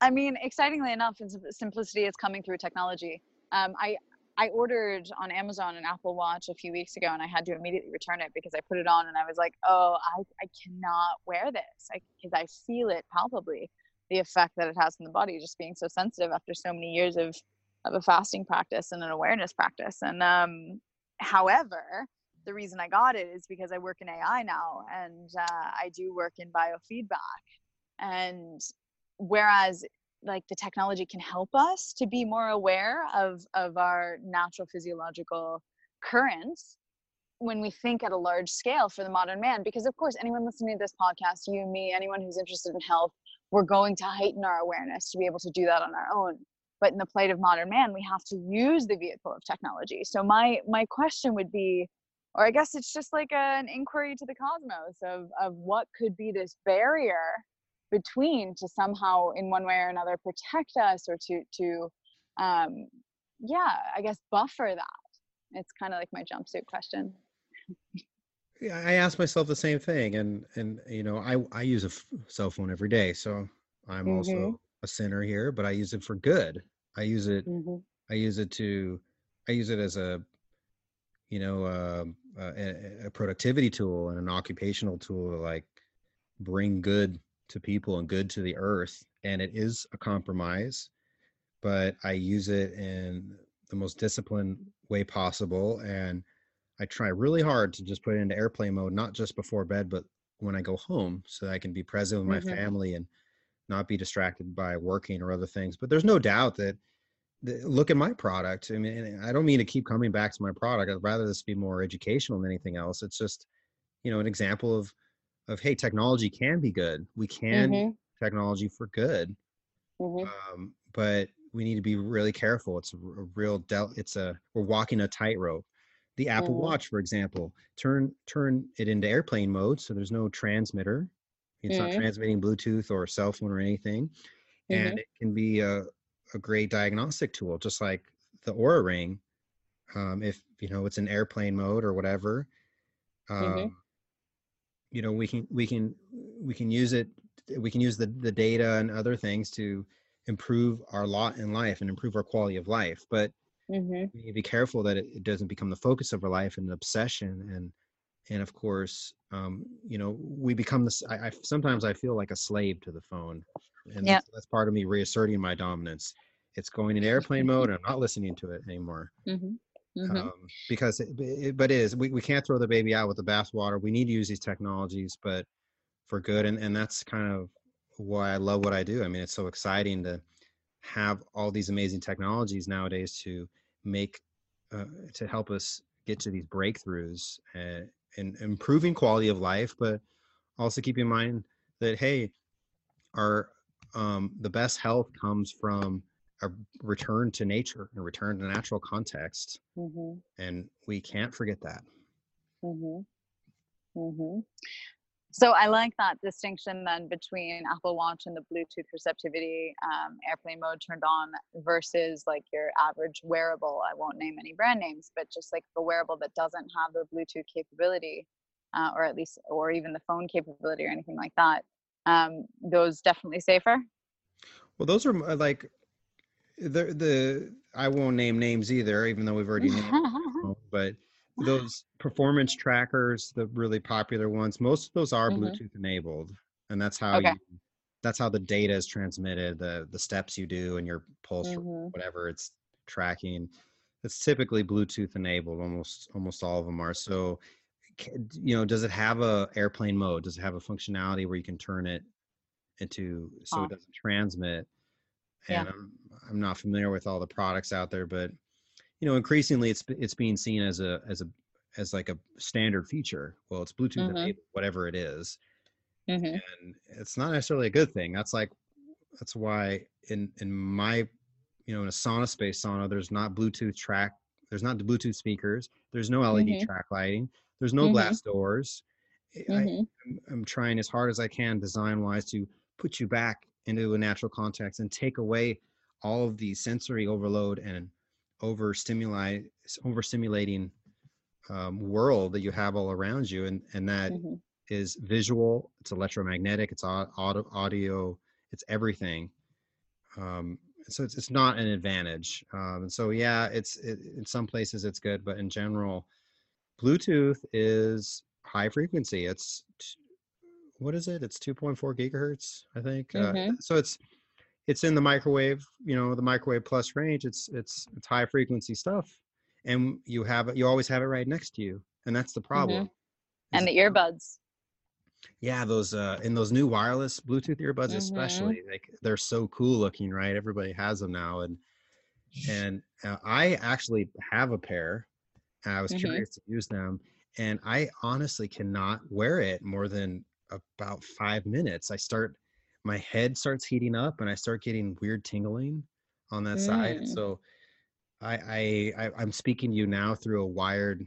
Speaker 2: i mean excitingly enough simplicity is coming through technology um, i i ordered on amazon an apple watch a few weeks ago and i had to immediately return it because i put it on and i was like oh i, I cannot wear this. Because I, feel it palpably the effect that it has on the body just being so sensitive after so many years of of a fasting practice and an awareness practice. And um however the reason i got it is because i work in ai now and uh, i do work in biofeedback. And whereas like the technology can help us to be more aware of of our natural physiological currents when we think at a large scale for the modern man because of course anyone listening to this podcast you me anyone who's interested in health we're going to heighten our awareness to be able to do that on our own. But in the plight of modern man we have to use the vehicle of technology. So my my question would be or i guess it's just like a, an inquiry to the cosmos of of what could be this barrier between to somehow in one way or another protect us or to to um yeah i guess buffer that it's kind of like my jumpsuit question
Speaker 3: Yeah, I ask myself the same thing, and and you know, I I use a f- cell phone every day, so I'm
Speaker 2: Mhm.
Speaker 3: also a sinner here, but I use it for good. I use it. I use it to. I use it as a, you know, uh, a, a productivity tool and an occupational tool to like bring good to people and good to the earth. And it is a compromise, but I use it in the most disciplined way possible, and I try really hard to just put it into airplane mode, not just before bed, but when I go home, so that I can be present with my
Speaker 2: Mhm.
Speaker 3: family and not be distracted by working or other things. But there's no doubt that, that look at my product. I mean, I don't mean to keep coming back to my product. I'd rather this be more educational than anything else. It's just, you know, an example of of hey, technology can be good. We can
Speaker 2: Mhm.
Speaker 3: technology for good,
Speaker 2: Mhm.
Speaker 3: um, but we need to be really careful. It's a real del- It's a we're walking a tightrope. The Apple
Speaker 2: Mhm.
Speaker 3: Watch, for example, turn turn it into airplane mode, so there's no transmitter. It's not
Speaker 2: Mhm.
Speaker 3: transmitting Bluetooth or cell phone or anything, and
Speaker 2: Mhm.
Speaker 3: it can be a a great diagnostic tool, just like the Oura Ring. Um, if you know it's in airplane mode or whatever, um,
Speaker 2: Mhm.
Speaker 3: You know we can we can we can use it we can use the the data and other things to improve our lot in life and improve our quality of life but
Speaker 2: Mhm.
Speaker 3: we need to be careful that it, it doesn't become the focus of our life and an obsession and and of course um you know we become this I, I sometimes i feel like a slave to the phone and
Speaker 2: Yeah.
Speaker 3: that's, that's part of me reasserting my dominance it's going in airplane mode and i'm not listening to it anymore
Speaker 2: Mhm. Mhm.
Speaker 3: um, because it, it, but it is we, we can't throw the baby out with the bathwater we need to use these technologies but for good and, and that's kind of why i love what i do i mean it's so exciting to have all these amazing technologies nowadays to make uh, to help us get to these breakthroughs and, and improving quality of life but also keep in mind that hey our um, the best health comes from a return to nature and return to natural context
Speaker 2: Mhm.
Speaker 3: and we can't forget that
Speaker 2: Mhm. Mhm. So I like that distinction then between Apple Watch and the Bluetooth receptivity um, airplane mode turned on versus like your average wearable. I won't name any brand names, but just like a wearable that doesn't have the Bluetooth capability, uh, or at least, or even the phone capability or anything like that. Um, those definitely safer.
Speaker 3: well those are uh, like the the i won't name names either even though we've already named them, but those performance trackers the really popular ones most of those are
Speaker 2: Mhm.
Speaker 3: bluetooth enabled and that's how
Speaker 2: Okay.
Speaker 3: you that's how the data is transmitted the the steps you do and your pulse
Speaker 2: Mhm.
Speaker 3: whatever it's tracking it's typically bluetooth enabled almost almost all of them are so you know does it have a airplane mode does it have a functionality where you can turn it into so
Speaker 2: Off.
Speaker 3: it doesn't transmit
Speaker 2: Yeah.
Speaker 3: and I'm, I'm not familiar with all the products out there but you know increasingly it's it's being seen as a as a as like a standard feature well it's bluetooth
Speaker 2: Mhm.
Speaker 3: enabled whatever it is
Speaker 2: Mhm.
Speaker 3: and it's not necessarily a good thing that's like that's why in in my you know in a SaunaSpace sauna there's not bluetooth track there's not the bluetooth speakers there's no led
Speaker 2: Mhm.
Speaker 3: track lighting there's no
Speaker 2: Mhm.
Speaker 3: glass doors I,
Speaker 2: Mhm.
Speaker 3: I'm, I'm trying as hard as i can design wise to put you back into a natural context and take away all of the sensory overload and over stimuli overstimulating um, world that you have all around you and and that
Speaker 2: Mhm.
Speaker 3: is visual it's electromagnetic it's au- audio, audio it's everything um, so it's, it's not an advantage um, and so yeah it's it, in some places it's good but in general bluetooth is high frequency it's what is it it's 2.4 gigahertz i think uh,
Speaker 2: Mhm.
Speaker 3: so it's it's in the microwave you know the microwave plus range it's it's it's high frequency stuff and you have it you always have it right next to you and that's the problem
Speaker 2: Mm-hmm. And the earbuds.
Speaker 3: yeah those uh in those new wireless bluetooth earbuds
Speaker 2: Mhm.
Speaker 3: especially like they're so cool looking right everybody has them now and and uh, i actually have a pair and i was
Speaker 2: Mhm.
Speaker 3: curious to use them and i honestly cannot wear it more than about five minutes i start my head starts heating up and i start getting weird tingling on that side
Speaker 2: Mm.
Speaker 3: so I, I i i'm speaking to you now through a wired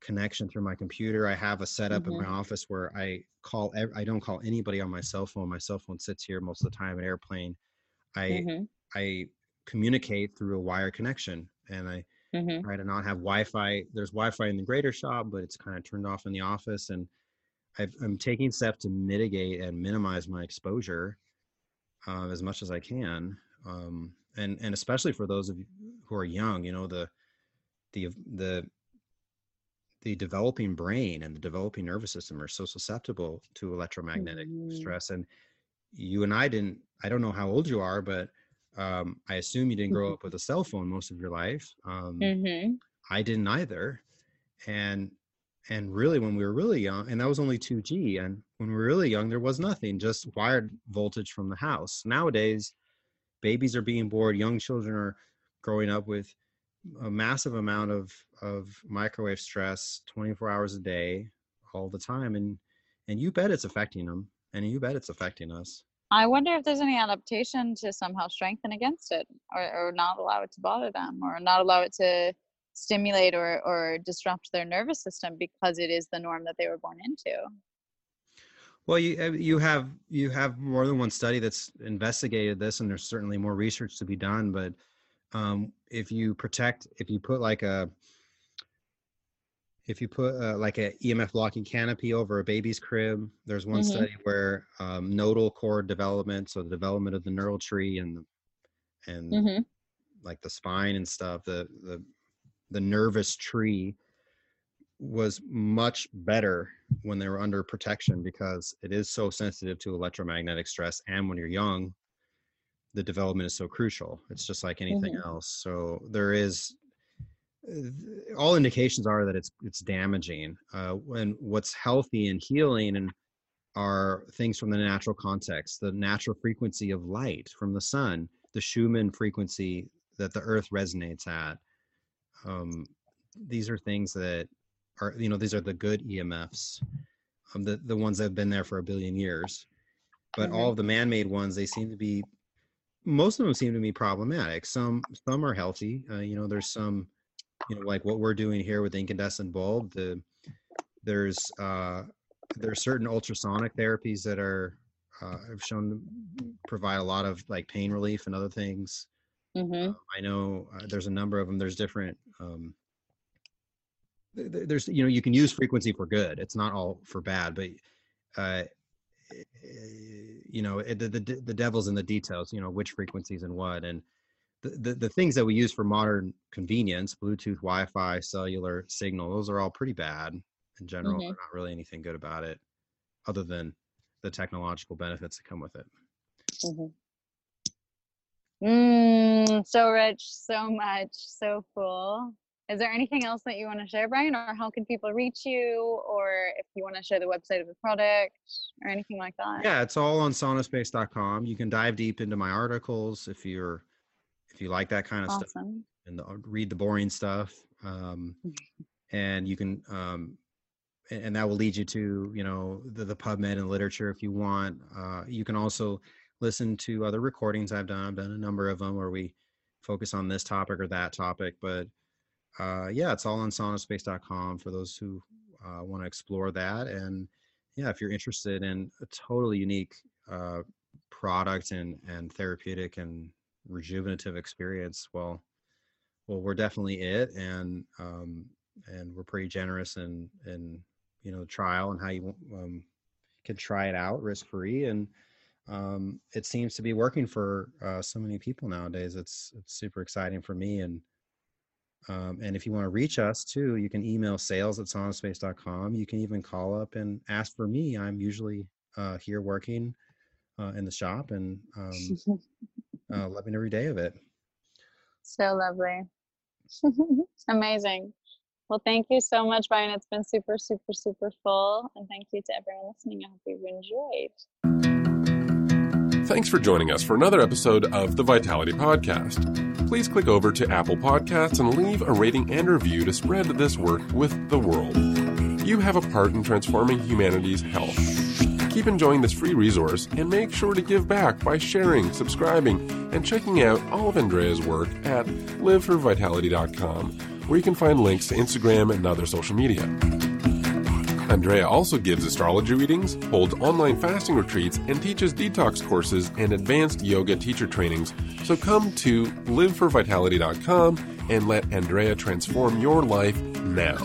Speaker 3: connection through my computer i have a setup in my office where i call i don't call anybody on my cell phone my cell phone sits here most of the time in airplane i
Speaker 2: Mhm.
Speaker 3: I communicate through a wire connection and I
Speaker 2: Mhm.
Speaker 3: try to not have Wi-Fi. There's Wi-Fi in the greater shop, but it's kind of turned off in the office. And I've, I'm taking steps to mitigate and minimize my exposure uh, as much as I can. Um, and and especially for those of you who are young, you know the the the the developing brain and the developing nervous system are so susceptible to electromagnetic
Speaker 2: Mhm.
Speaker 3: stress. And you and I didn't. I don't know how old you are, but um, I assume you didn't grow up with a cell phone most of your life. Um,
Speaker 2: Mhm.
Speaker 3: I didn't either, and and really when we were really young and that was only 2g and when we were really young there was nothing just wired voltage from the house. Nowadays babies are being born young children are growing up with a massive amount of of microwave stress 24 hours a day all the time and and you bet it's affecting them and you bet it's affecting us.
Speaker 2: I wonder if there's any adaptation to somehow strengthen against it or, or not allow it to bother them or not allow it to stimulate or, or disrupt their nervous system because it is the norm that they were born into.
Speaker 3: Well, you uh, you have you have more than one study that's investigated this, and there's certainly more research to be done. But um, if you protect, if you put like a if you put uh, like a EMF blocking canopy over a baby's crib, there's one mm-hmm. study where um, nodal cord development, so the development of the neural tree and and mm-hmm. like the spine and stuff, the the the nervous tree was much better when they were under protection because it is so sensitive to electromagnetic stress and when you're young the development is so crucial it's just like anything mm-hmm. else so there is all indications are that it's it's damaging uh, and what's healthy and healing and are things from the natural context the natural frequency of light from the sun the schumann frequency that the earth resonates at um, these are things that are you know these are the good emfs um, the the ones that have been there for a billion years but mm-hmm. all of the man-made ones they seem to be most of them seem to be problematic some some are healthy uh, you know there's some you know like what we're doing here with the incandescent bulb the there's uh there's certain ultrasonic therapies that are uh, have shown to provide a lot of like pain relief and other things mm-hmm. uh, i know uh, there's a number of them there's different um there's you know you can use frequency for good it's not all for bad but uh you know the, the the devil's in the details you know which frequencies and what and the, the, the things that we use for modern convenience bluetooth wi-fi cellular signal those are all pretty bad in general mm-hmm. not really anything good about it other than the technological benefits that come with it
Speaker 2: mm-hmm. Mm, so rich so much so cool is there anything else that you want to share, Brian, or how can people reach you, or if you want to share the website of the product or anything like that?
Speaker 3: Yeah, it's all on saunaspace.com. You can dive deep into my articles if you're if you like that kind of awesome. stuff and the, read the boring stuff. Um, and you can um, and that will lead you to you know the, the PubMed and literature if you want. Uh, you can also listen to other recordings I've done. I've done a number of them where we focus on this topic or that topic, but uh, yeah, it's all on saunaspace.com for those who uh, want to explore that. And yeah, if you're interested in a totally unique uh, product and and therapeutic and rejuvenative experience, well, well, we're definitely it, and um, and we're pretty generous in in you know trial and how you um, can try it out risk free and um, it seems to be working for uh, so many people nowadays. It's it's super exciting for me and um, and if you want to reach us too, you can email sales at saunaspace.com. You can even call up and ask for me. I'm usually uh, here working uh, in the shop and um, uh, loving every day of it.
Speaker 2: So lovely. Amazing. Well, thank you so much, Brian. It's been super, super, super full. And thank you to everyone listening. I hope you've
Speaker 1: enjoyed. Thanks for joining us for another episode of the Vitality Podcast please click over to Apple Podcasts and leave a rating and review to spread this work with the world. You have a part in transforming humanity's health. Keep enjoying this free resource and make sure to give back by sharing, subscribing, and checking out all of Andrea's work at liveforvitality.com, where you can find links to Instagram and other social media. Andrea also gives astrology readings, holds online fasting retreats, and teaches detox courses and advanced yoga teacher trainings. So come to liveforvitality.com and let Andrea transform your life now.